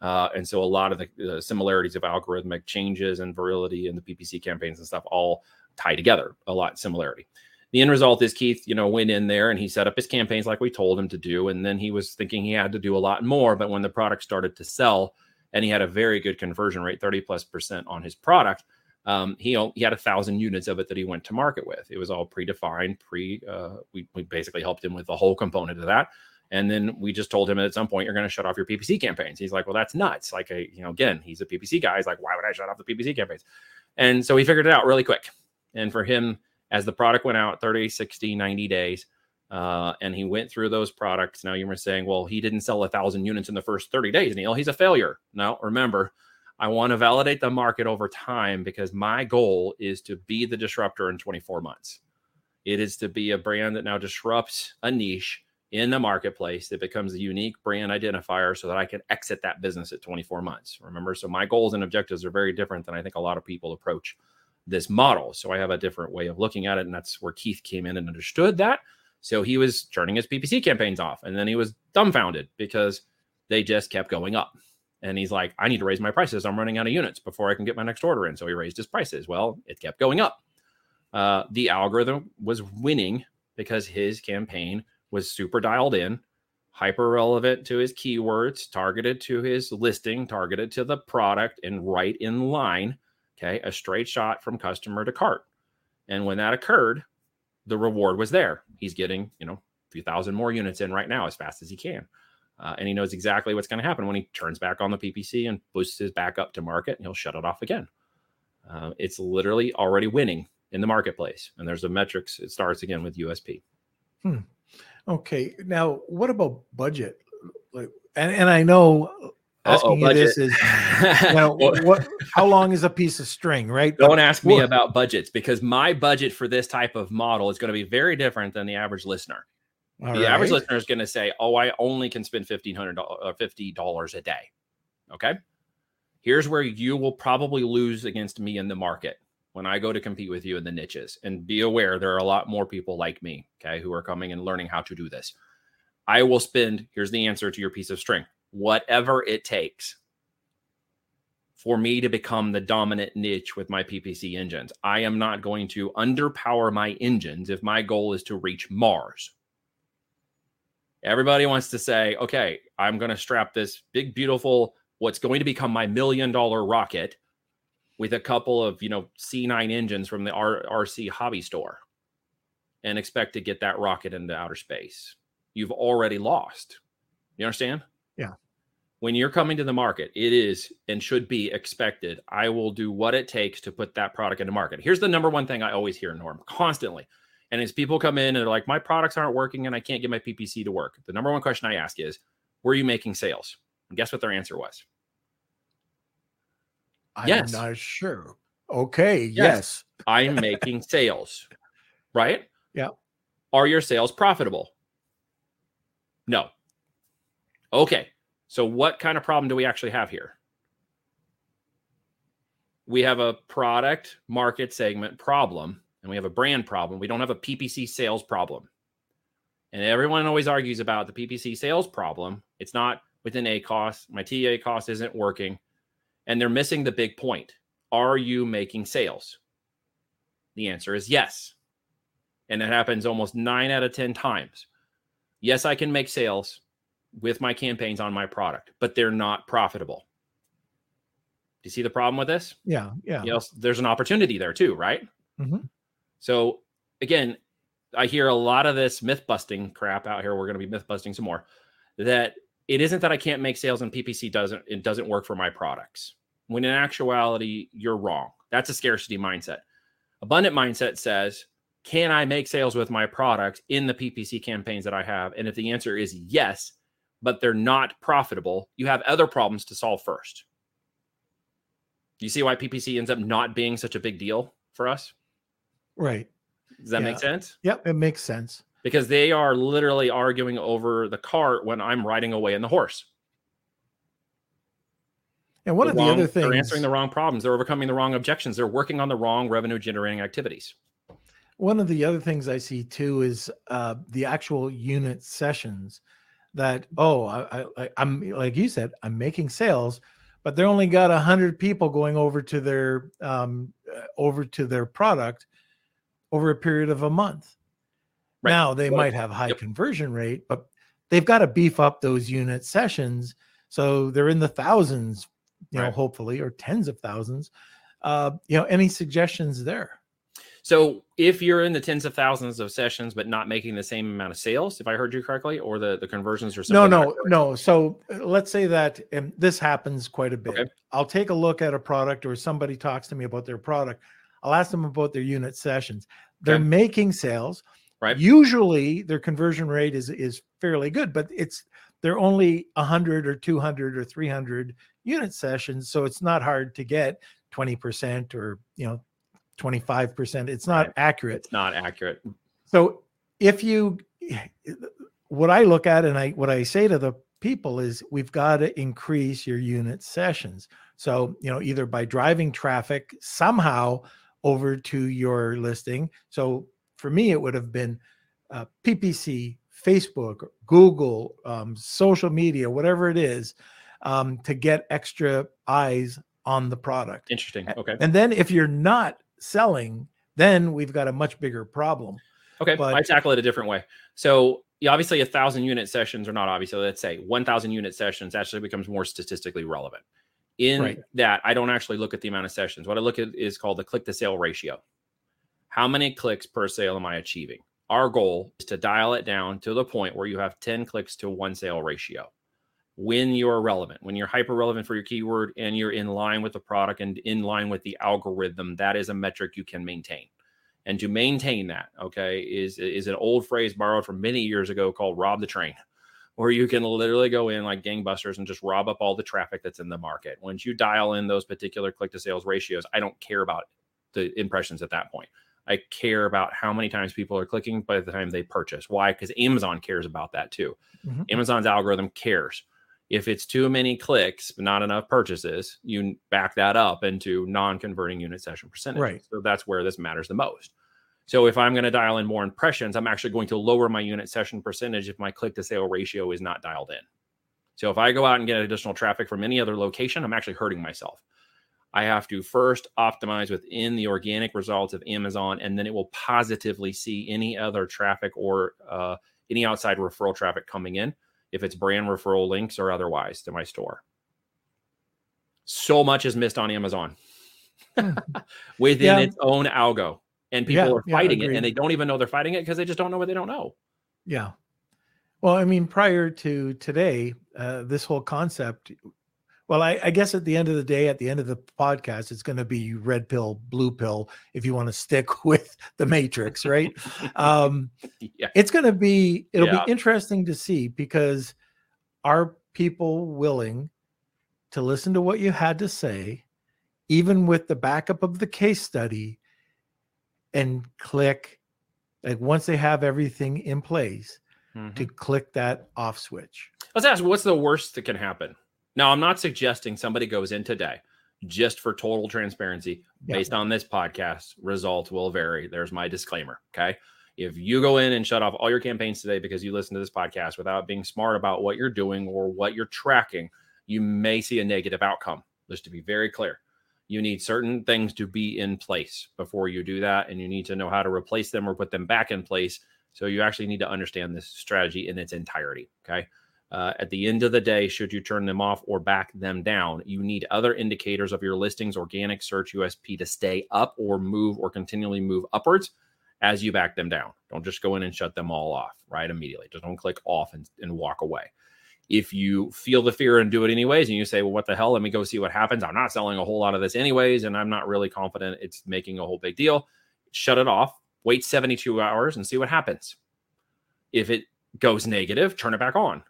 Uh, and so a lot of the similarities of algorithmic changes and virility in the PPC campaigns and stuff all tie together. A lot similarity the end result is Keith, you know, went in there and he set up his campaigns like we told him to do. And then he was thinking he had to do a lot more. But when the product started to sell and he had a very good conversion rate, 30 plus percent on his product, um, he, he had a thousand units of it that he went to market with. It was all predefined, pre, uh, we, we basically helped him with the whole component of that. And then we just told him at some point, you're going to shut off your PPC campaigns. He's like, well, that's nuts. Like, a, you know, again, he's a PPC guy. He's like, why would I shut off the PPC campaigns? And so he figured it out really quick. And for him, as the product went out 30, 60, 90 days, uh, and he went through those products. Now you were saying, well, he didn't sell a thousand units in the first 30 days, Neil. He's a failure. Now, remember, I want to validate the market over time because my goal is to be the disruptor in 24 months. It is to be a brand that now disrupts a niche in the marketplace that becomes a unique brand identifier so that I can exit that business at 24 months. Remember, so my goals and objectives are very different than I think a lot of people approach this model. So I have a different way of looking at it. And that's where Keith came in and understood that. So he was turning his PPC campaigns off and then he was dumbfounded because they just kept going up. And he's like, I need to raise my prices. I'm running out of units before I can get my next order in. So he raised his prices. Well, it kept going up. Uh, the algorithm was winning because his campaign was super dialed in, hyper relevant to his keywords, targeted to his listing, targeted to the product, and right in line. Okay. A straight shot from customer to cart. And when that occurred, the reward was there. He's getting, you know, a few thousand more units in right now as fast as he can. Uh, and he knows exactly what's going to happen when he turns back on the PPC and boosts his back up to market, and he'll shut it off again. Uh, it's literally already winning in the marketplace, and there's a metrics. It starts again with USP. Hmm. Okay, now what about budget? Like, and and I know asking Uh-oh, you this is, you know, what? How long is a piece of string, right? Don't ask me what? about budgets because my budget for this type of model is going to be very different than the average listener. All the right. average listener is going to say, "Oh, I only can spend fifteen hundred or uh, fifty dollars a day." Okay, here's where you will probably lose against me in the market when I go to compete with you in the niches. And be aware, there are a lot more people like me, okay, who are coming and learning how to do this. I will spend. Here's the answer to your piece of string: whatever it takes for me to become the dominant niche with my PPC engines. I am not going to underpower my engines if my goal is to reach Mars. Everybody wants to say, okay, I'm going to strap this big, beautiful, what's going to become my million dollar rocket with a couple of, you know, C9 engines from the R- RC hobby store and expect to get that rocket into outer space. You've already lost. You understand? When you're coming to the market, it is and should be expected. I will do what it takes to put that product into market. Here's the number one thing I always hear, Norm, constantly and as people come in and they're like, my products aren't working and I can't get my PPC to work, the number one question I ask is, were you making sales? And guess what their answer was? I'm yes. not sure. Okay. Yes. yes. I'm making sales. Right? Yeah. Are your sales profitable? No. Okay. So, what kind of problem do we actually have here? We have a product market segment problem and we have a brand problem. We don't have a PPC sales problem. And everyone always argues about the PPC sales problem. It's not within A cost. My TACoS isn't working. And they're missing the big point. Are you making sales? The answer is yes. And it happens almost nine out of 10 times. Yes, I can make sales with my campaigns on my product, but they're not profitable. Do you see the problem with this? Yeah. Yeah. You know, there's an opportunity there too, right? Mm-hmm. So again, I hear a lot of this myth busting crap out here. We're going to be myth busting some more. That it isn't that I can't make sales and PPC doesn't it doesn't work for my products. When in actuality, you're wrong. That's a scarcity mindset. Abundant mindset says, can I make sales with my products in the PPC campaigns that I have? And if the answer is yes, but they're not profitable, you have other problems to solve first. You see why PPC ends up not being such a big deal for us? Right. Does that yeah. make sense? Yep, it makes sense. Because they are literally arguing over the cart when I'm riding away in the horse. And one the of wrong, the other things they're answering the wrong problems, they're overcoming the wrong objections, they're working on the wrong revenue generating activities. One of the other things I see too is uh, the actual unit sessions that oh I, I I'm like you said I'm making sales, but they're only got a hundred people going over to their um, uh, over to their product over a period of a month. Right. Now they well, might have high yep. conversion rate, but they've got to beef up those unit sessions so they're in the thousands, you right. know, hopefully, or tens of thousands. Uh, you know, any suggestions there? So if you're in the tens of thousands of sessions but not making the same amount of sales, if I heard you correctly, or the, the conversions are something No, no, no. So uh, let's say that um, this happens quite a bit. Okay. I'll take a look at a product or somebody talks to me about their product. I'll ask them about their unit sessions. They're Okay. making sales. Right. Usually their conversion rate is is fairly good, but it's they're only 100 or 200 or 300 unit sessions, so it's not hard to get 20% or, you know, 25%. It's not Right. accurate. it's not accurate. So if you what I look at and I what I say to the people is we've got to increase your unit sessions. So, you know, either by driving traffic somehow over to your listing. So for me, it would have been uh, PPC, Facebook, Google, um, social media, whatever it is, um, to get extra eyes on the product. Interesting. Okay. And then if you're not selling, then we've got a much bigger problem. Okay, but, I tackle it a different way. So yeah, obviously, a thousand unit sessions are not obviously. Let's say one thousand unit sessions actually becomes more statistically relevant. In Right. that, I don't actually look at the amount of sessions. What I look at is called the click to sale ratio. How many clicks per sale am I achieving? Our goal is to dial it down to the point where you have 10 clicks to one sale ratio. When you're relevant, when you're hyper relevant for your keyword and you're in line with the product and in line with the algorithm, that is a metric you can maintain. And to maintain that okay is is an old phrase borrowed from many years ago called rob the train where you can literally go in like gangbusters and just rob up all the traffic that's in the market. Once you dial in those particular click to sales ratios i don't care about the impressions at that point. I care about how many times people are clicking by the time they purchase. Why? Because amazon cares about that too. Mhm. amazon's algorithm cares if it's too many clicks but not enough purchases you back that up into non-converting unit session percentage Right. so that's where this matters the most so if I'm going to dial in more impressions, I'm actually going to lower my unit session percentage if my click to sale ratio is not dialed in. So if I go out and get additional traffic from any other location, I'm actually hurting myself. I have to first optimize within the organic results of Amazon, and then it will positively see any other traffic or uh, any outside referral traffic coming in, if it's brand referral links or otherwise to my store. So much is missed on Amazon within Yeah. its own algo and people Yeah, are yeah, fighting it and they don't even know they're fighting it because they just don't know what they don't know Yeah. Well, I mean, prior to today, uh, this whole concept, well, I, I guess at the end of the day, at the end of the podcast, it's going to be red pill, blue pill, if you want to stick with the matrix, right? um, yeah it's going to be, it'll Yeah. be interesting to see because are people willing to listen to what you had to say, even with the backup of the case study, and click, like once they have everything in place, Mhm. to click that off switch. let's ask what's the worst that can happen now i'm not suggesting somebody goes in today just for total transparency Yeah. based on this podcast. Results will vary. There's my disclaimer okay? If you go in and shut off all your campaigns today because you listen to this podcast without being smart about what you're doing or what you're tracking you may see a negative outcome. Just to be very clear you need certain things to be in place before you do that and you need to know how to replace them or put them back in place. So you actually need to understand this strategy in its entirety okay uh, at the end of the day, should you turn them off or back them down, you need other indicators of your listings, organic search USP to stay up or move or continually move upwards as you back them down. Don't just go in and shut them all off right immediately. Just don't click off and, and walk away. If you feel the fear and do it anyways, and you say, well, what the hell? Let me go see what happens. I'm not selling a whole lot of this anyways, and I'm not really confident it's making a whole big deal. Shut it off, wait 72 hours and see what happens. If it goes negative, turn it back on.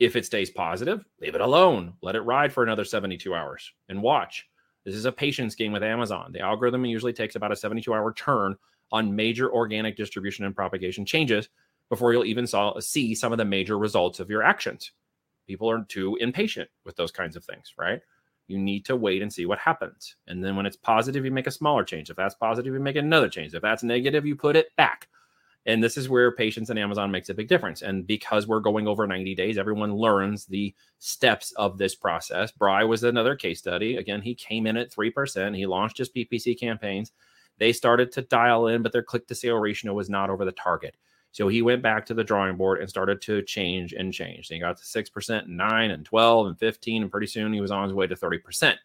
If it stays positive, leave it alone. Let it ride for another 72 hours and watch. This is a patience game with Amazon. The algorithm usually takes about a 72 hour turn on major organic distribution and propagation changes before you'll even saw, see some of the major results of your actions. People are too impatient with those kinds of things, right? You need to wait and see what happens. And then when it's positive, you make a smaller change. If that's positive, you make another change. If that's negative, you put it back. And this is where patience in Amazon makes a big difference. And because we're going over 90 days, everyone learns the steps of this process. Bry was another case study. Again, he came in at 3%. He launched his PPC campaigns. They started to dial in, but their click to sale ratio was not over the target. So he went back to the drawing board and started to change and change. So he got to 6%, 9 and 12 and 15. And pretty soon he was on his way to 30%.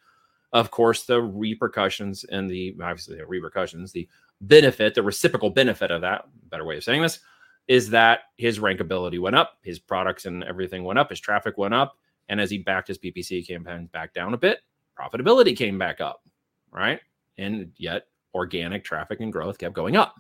Of course, the repercussions and the obviously the repercussions, the benefit, the reciprocal benefit of that, better way of saying this, is that his rankability went up, his products and everything went up, his traffic went up. And as he backed his PPC campaigns back down a bit, profitability came back up, right? And yet organic traffic and growth kept going up.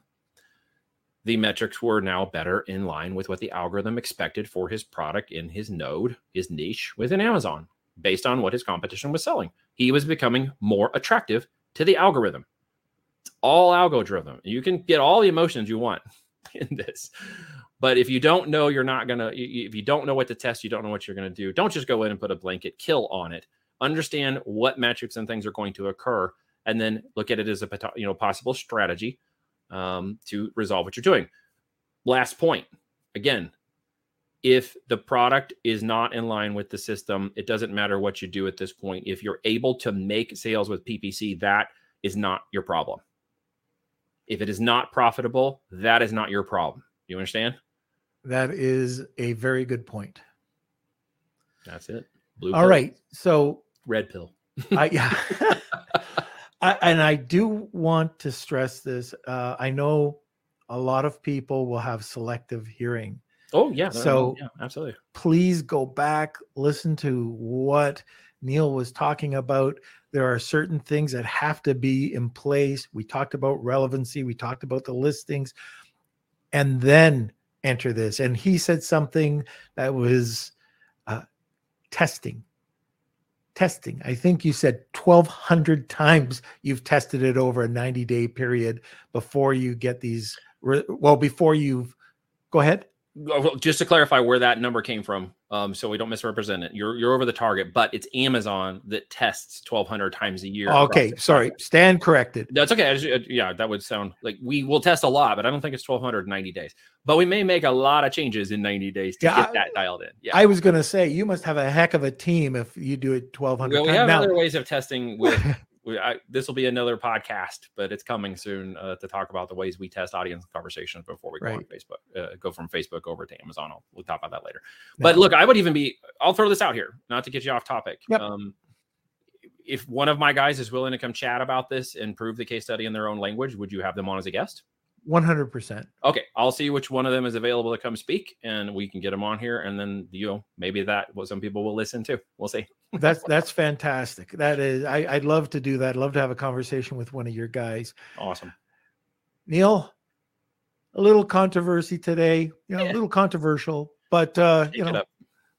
The metrics were now better in line with what the algorithm expected for his product in his node, his niche within Amazon, based on what his competition was selling. He was becoming more attractive to the algorithm. All algo driven. You can get all the emotions you want in this. But if you don't know, you're not going to, if you don't know what to test, you don't know what you're going to do, don't just go in and put a blanket kill on it. Understand what metrics and things are going to occur and then look at it as a you know possible strategy um, to resolve what you're doing. Last point again, if the product is not in line with the system, it doesn't matter what you do at this point. If you're able to make sales with PPC, that is not your problem. If it is not profitable, that is not your problem. You understand? That is a very good point. That's it. Blue All pill. right. So red pill. I, yeah. I, and I do want to stress this. Uh, I know a lot of people will have selective hearing. Oh yeah. So yeah, absolutely. Please go back, listen to what Neil was talking about. There are certain things that have to be in place. We talked about relevancy. We talked about the listings, and then enter this. And he said something that was uh, testing. Testing. I think you said 1,200 times you've tested it over a 90 day period before you get these. Well, before you've. Go ahead just to clarify where that number came from, um, so we don't misrepresent it. You're you're over the target, but it's Amazon that tests 1,200 times a year. Okay, sorry, stand corrected. That's okay. Just, uh, yeah, that would sound like we will test a lot, but I don't think it's 1,290 days. But we may make a lot of changes in 90 days to yeah, get that dialed in. Yeah, I was going to say you must have a heck of a team if you do it 1,200. Well, we have now, other ways of testing with this will be another podcast, but it's coming soon uh, to talk about the ways we test audience conversations before we go right. on Facebook, uh, go from Facebook over to Amazon. I'll, we'll talk about that later. Yeah. But look, I would even be, I'll throw this out here, not to get you off topic. Yep. Um, if one of my guys is willing to come chat about this and prove the case study in their own language, would you have them on as a guest? 100%. Okay, I'll see which one of them is available to come speak and we can get them on here and then you know maybe that what some people will listen to. We'll see. that's that's fantastic. That is I I'd love to do that. I'd love to have a conversation with one of your guys. Awesome. Neil, a little controversy today, you know, yeah. a little controversial, but uh, you know,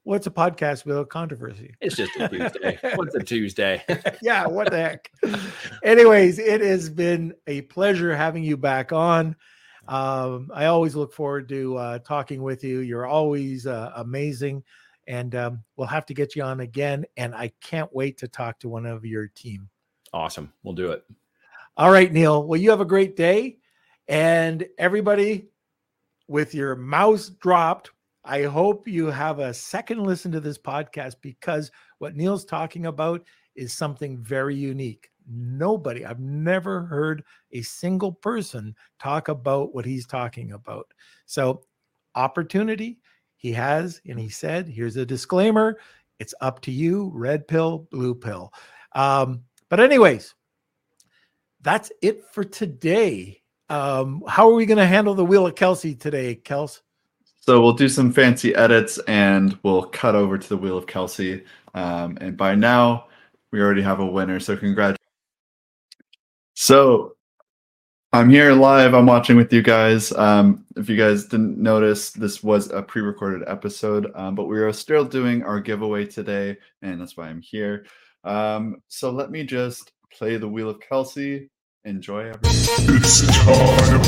what's a podcast without controversy? It's just a Tuesday. what's a Tuesday? yeah, what the heck? Anyways, it has been a pleasure having you back on. Um, I always look forward to uh, talking with you. You're always uh, amazing, and um, we'll have to get you on again. And I can't wait to talk to one of your team. Awesome, we'll do it. All right, Neil. Well, you have a great day, and everybody, with your mouse dropped, I hope you have a second listen to this podcast because what Neil's talking about is something very unique. Nobody, I've never heard a single person talk about what he's talking about. So, opportunity he has, and he said, here's a disclaimer it's up to you, red pill, blue pill. Um, but, anyways, that's it for today. Um, how are we going to handle the wheel of Kelsey today, Kels? So we'll do some fancy edits and we'll cut over to the Wheel of Kelsey. Um, and by now, we already have a winner. So congratulations. So I'm here live. I'm watching with you guys. Um, if you guys didn't notice, this was a pre recorded episode, um, but we are still doing our giveaway today. And that's why I'm here. Um, so let me just play the Wheel of Kelsey Enjoy everything. It's time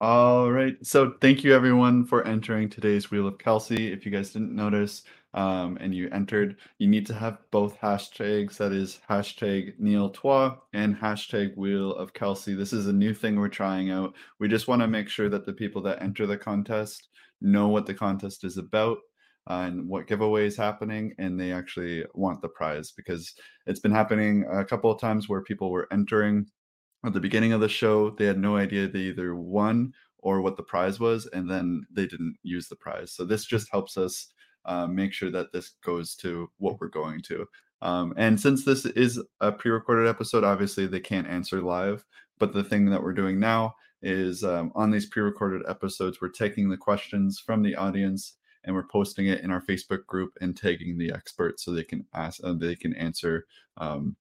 All right. So thank you everyone for entering today's Wheel of Kelsey. If you guys didn't notice, um, and you entered, you need to have both hashtags. That is hashtag Neil Twa and hashtag Wheel of Kelsey. This is a new thing we're trying out. We just want to make sure that the people that enter the contest know what the contest is about uh, and what giveaway is happening, and they actually want the prize because it's been happening a couple of times where people were entering at the beginning of the show. They had no idea they either won or what the prize was, and then they didn't use the prize. So this just helps us uh, make sure that this goes to what we're going to. Um, and since this is a pre-recorded episode, obviously they can't answer live. But the thing that we're doing now is um, on these pre-recorded episodes, we're taking the questions from the audience and we're posting it in our Facebook group and tagging the experts so they can ask, uh, they can answer um,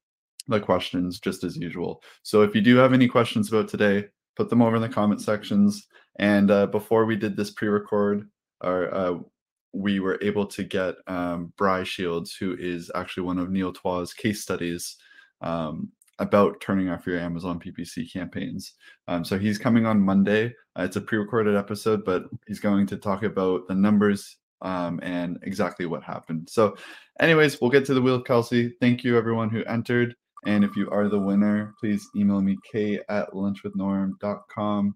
the questions just as usual. So if you do have any questions about today, put them over in the comment sections. And uh, before we did this pre-record, or uh, we were able to get um, Bry Shields, who is actually one of Neil Twa's case studies um, about turning off your Amazon PPC campaigns. Um, so he's coming on Monday. Uh, it's a pre-recorded episode, but he's going to talk about the numbers um, and exactly what happened. So, anyways, we'll get to the wheel Kelsey. Thank you, everyone who entered. And if you are the winner, please email me k at lunchwithnorm.com.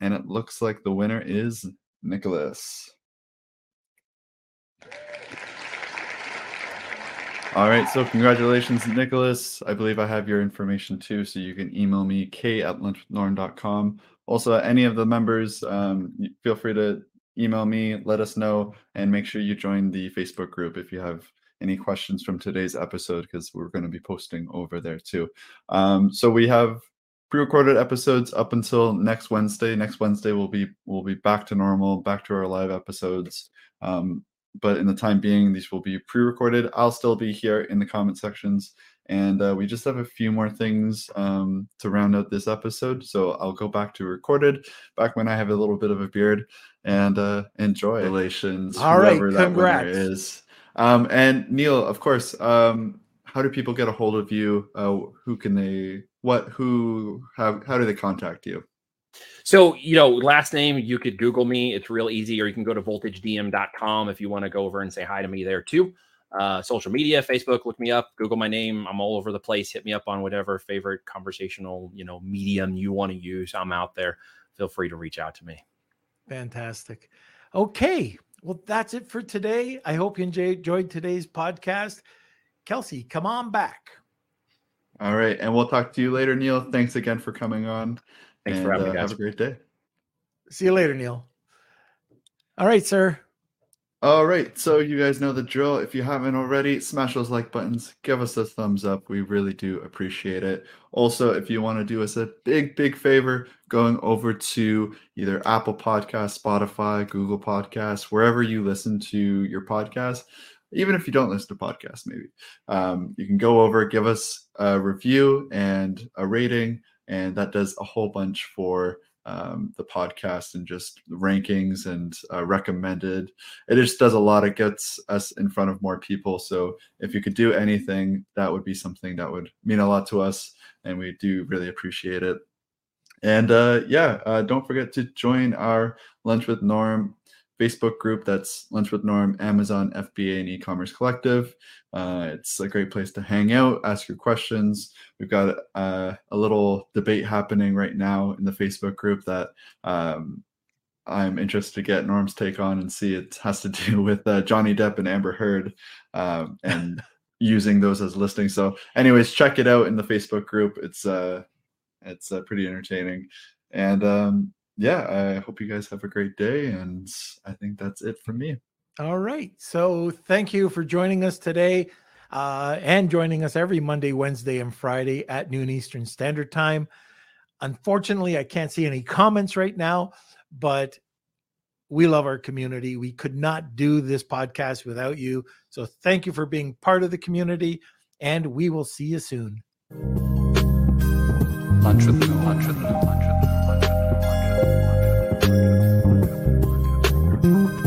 And it looks like the winner is Nicholas. All right, so congratulations, Nicholas. I believe I have your information too, so you can email me k at lunchwithnorm.com. Also, any of the members, um, feel free to email me, let us know, and make sure you join the Facebook group if you have any questions from today's episode because we're going to be posting over there too. Um, so we have pre-recorded episodes up until next Wednesday. Next Wednesday we'll be we'll be back to normal, back to our live episodes. Um, but in the time being, these will be pre-recorded. I'll still be here in the comment sections, and uh, we just have a few more things um, to round out this episode. So I'll go back to recorded, back when I have a little bit of a beard, and uh, enjoy. Relations, All right, congrats. is. Um, and Neil, of course, um, how do people get a hold of you? Uh, who can they? What? Who? How? How do they contact you? So, you know, last name, you could Google me. It's real easy, or you can go to voltagedm.com if you want to go over and say hi to me there too. Uh, social media, Facebook, look me up, Google my name. I'm all over the place. Hit me up on whatever favorite conversational, you know, medium you want to use. I'm out there. Feel free to reach out to me. Fantastic. Okay. Well, that's it for today. I hope you enjoyed today's podcast. Kelsey, come on back. All right. And we'll talk to you later, Neil. Thanks again for coming on. Thanks and, for having uh, me, guys. Have a great day. See you later, Neil. All right, sir. All right, so you guys know the drill. If you haven't already, smash those like buttons, give us a thumbs up. We really do appreciate it. Also, if you want to do us a big, big favor, going over to either Apple Podcast, Spotify, Google Podcasts, wherever you listen to your podcast, even if you don't listen to podcasts, maybe um, you can go over, give us a review and a rating, and that does a whole bunch for um, the podcast and just rankings and uh, recommended. It just does a lot. It gets us in front of more people. So if you could do anything, that would be something that would mean a lot to us, and we do really appreciate it. And uh, yeah, uh, don't forget to join our Lunch with Norm Facebook group. That's Lunch with Norm, Amazon, FBA, and E-commerce Collective. Uh, it's a great place to hang out, ask your questions. We've got uh, a little debate happening right now in the Facebook group that um, I'm interested to get Norm's take on and see. It has to do with uh, Johnny Depp and Amber Heard um, and using those as listings. So, anyways, check it out in the Facebook group. It's uh, it's uh, pretty entertaining. And um, yeah, I hope you guys have a great day. And I think that's it from me. All right. So thank you for joining us today uh, and joining us every Monday, Wednesday, and Friday at noon Eastern Standard Time. Unfortunately, I can't see any comments right now, but we love our community. We could not do this podcast without you. So thank you for being part of the community, and we will see you soon. Lunch with lunch with lunch.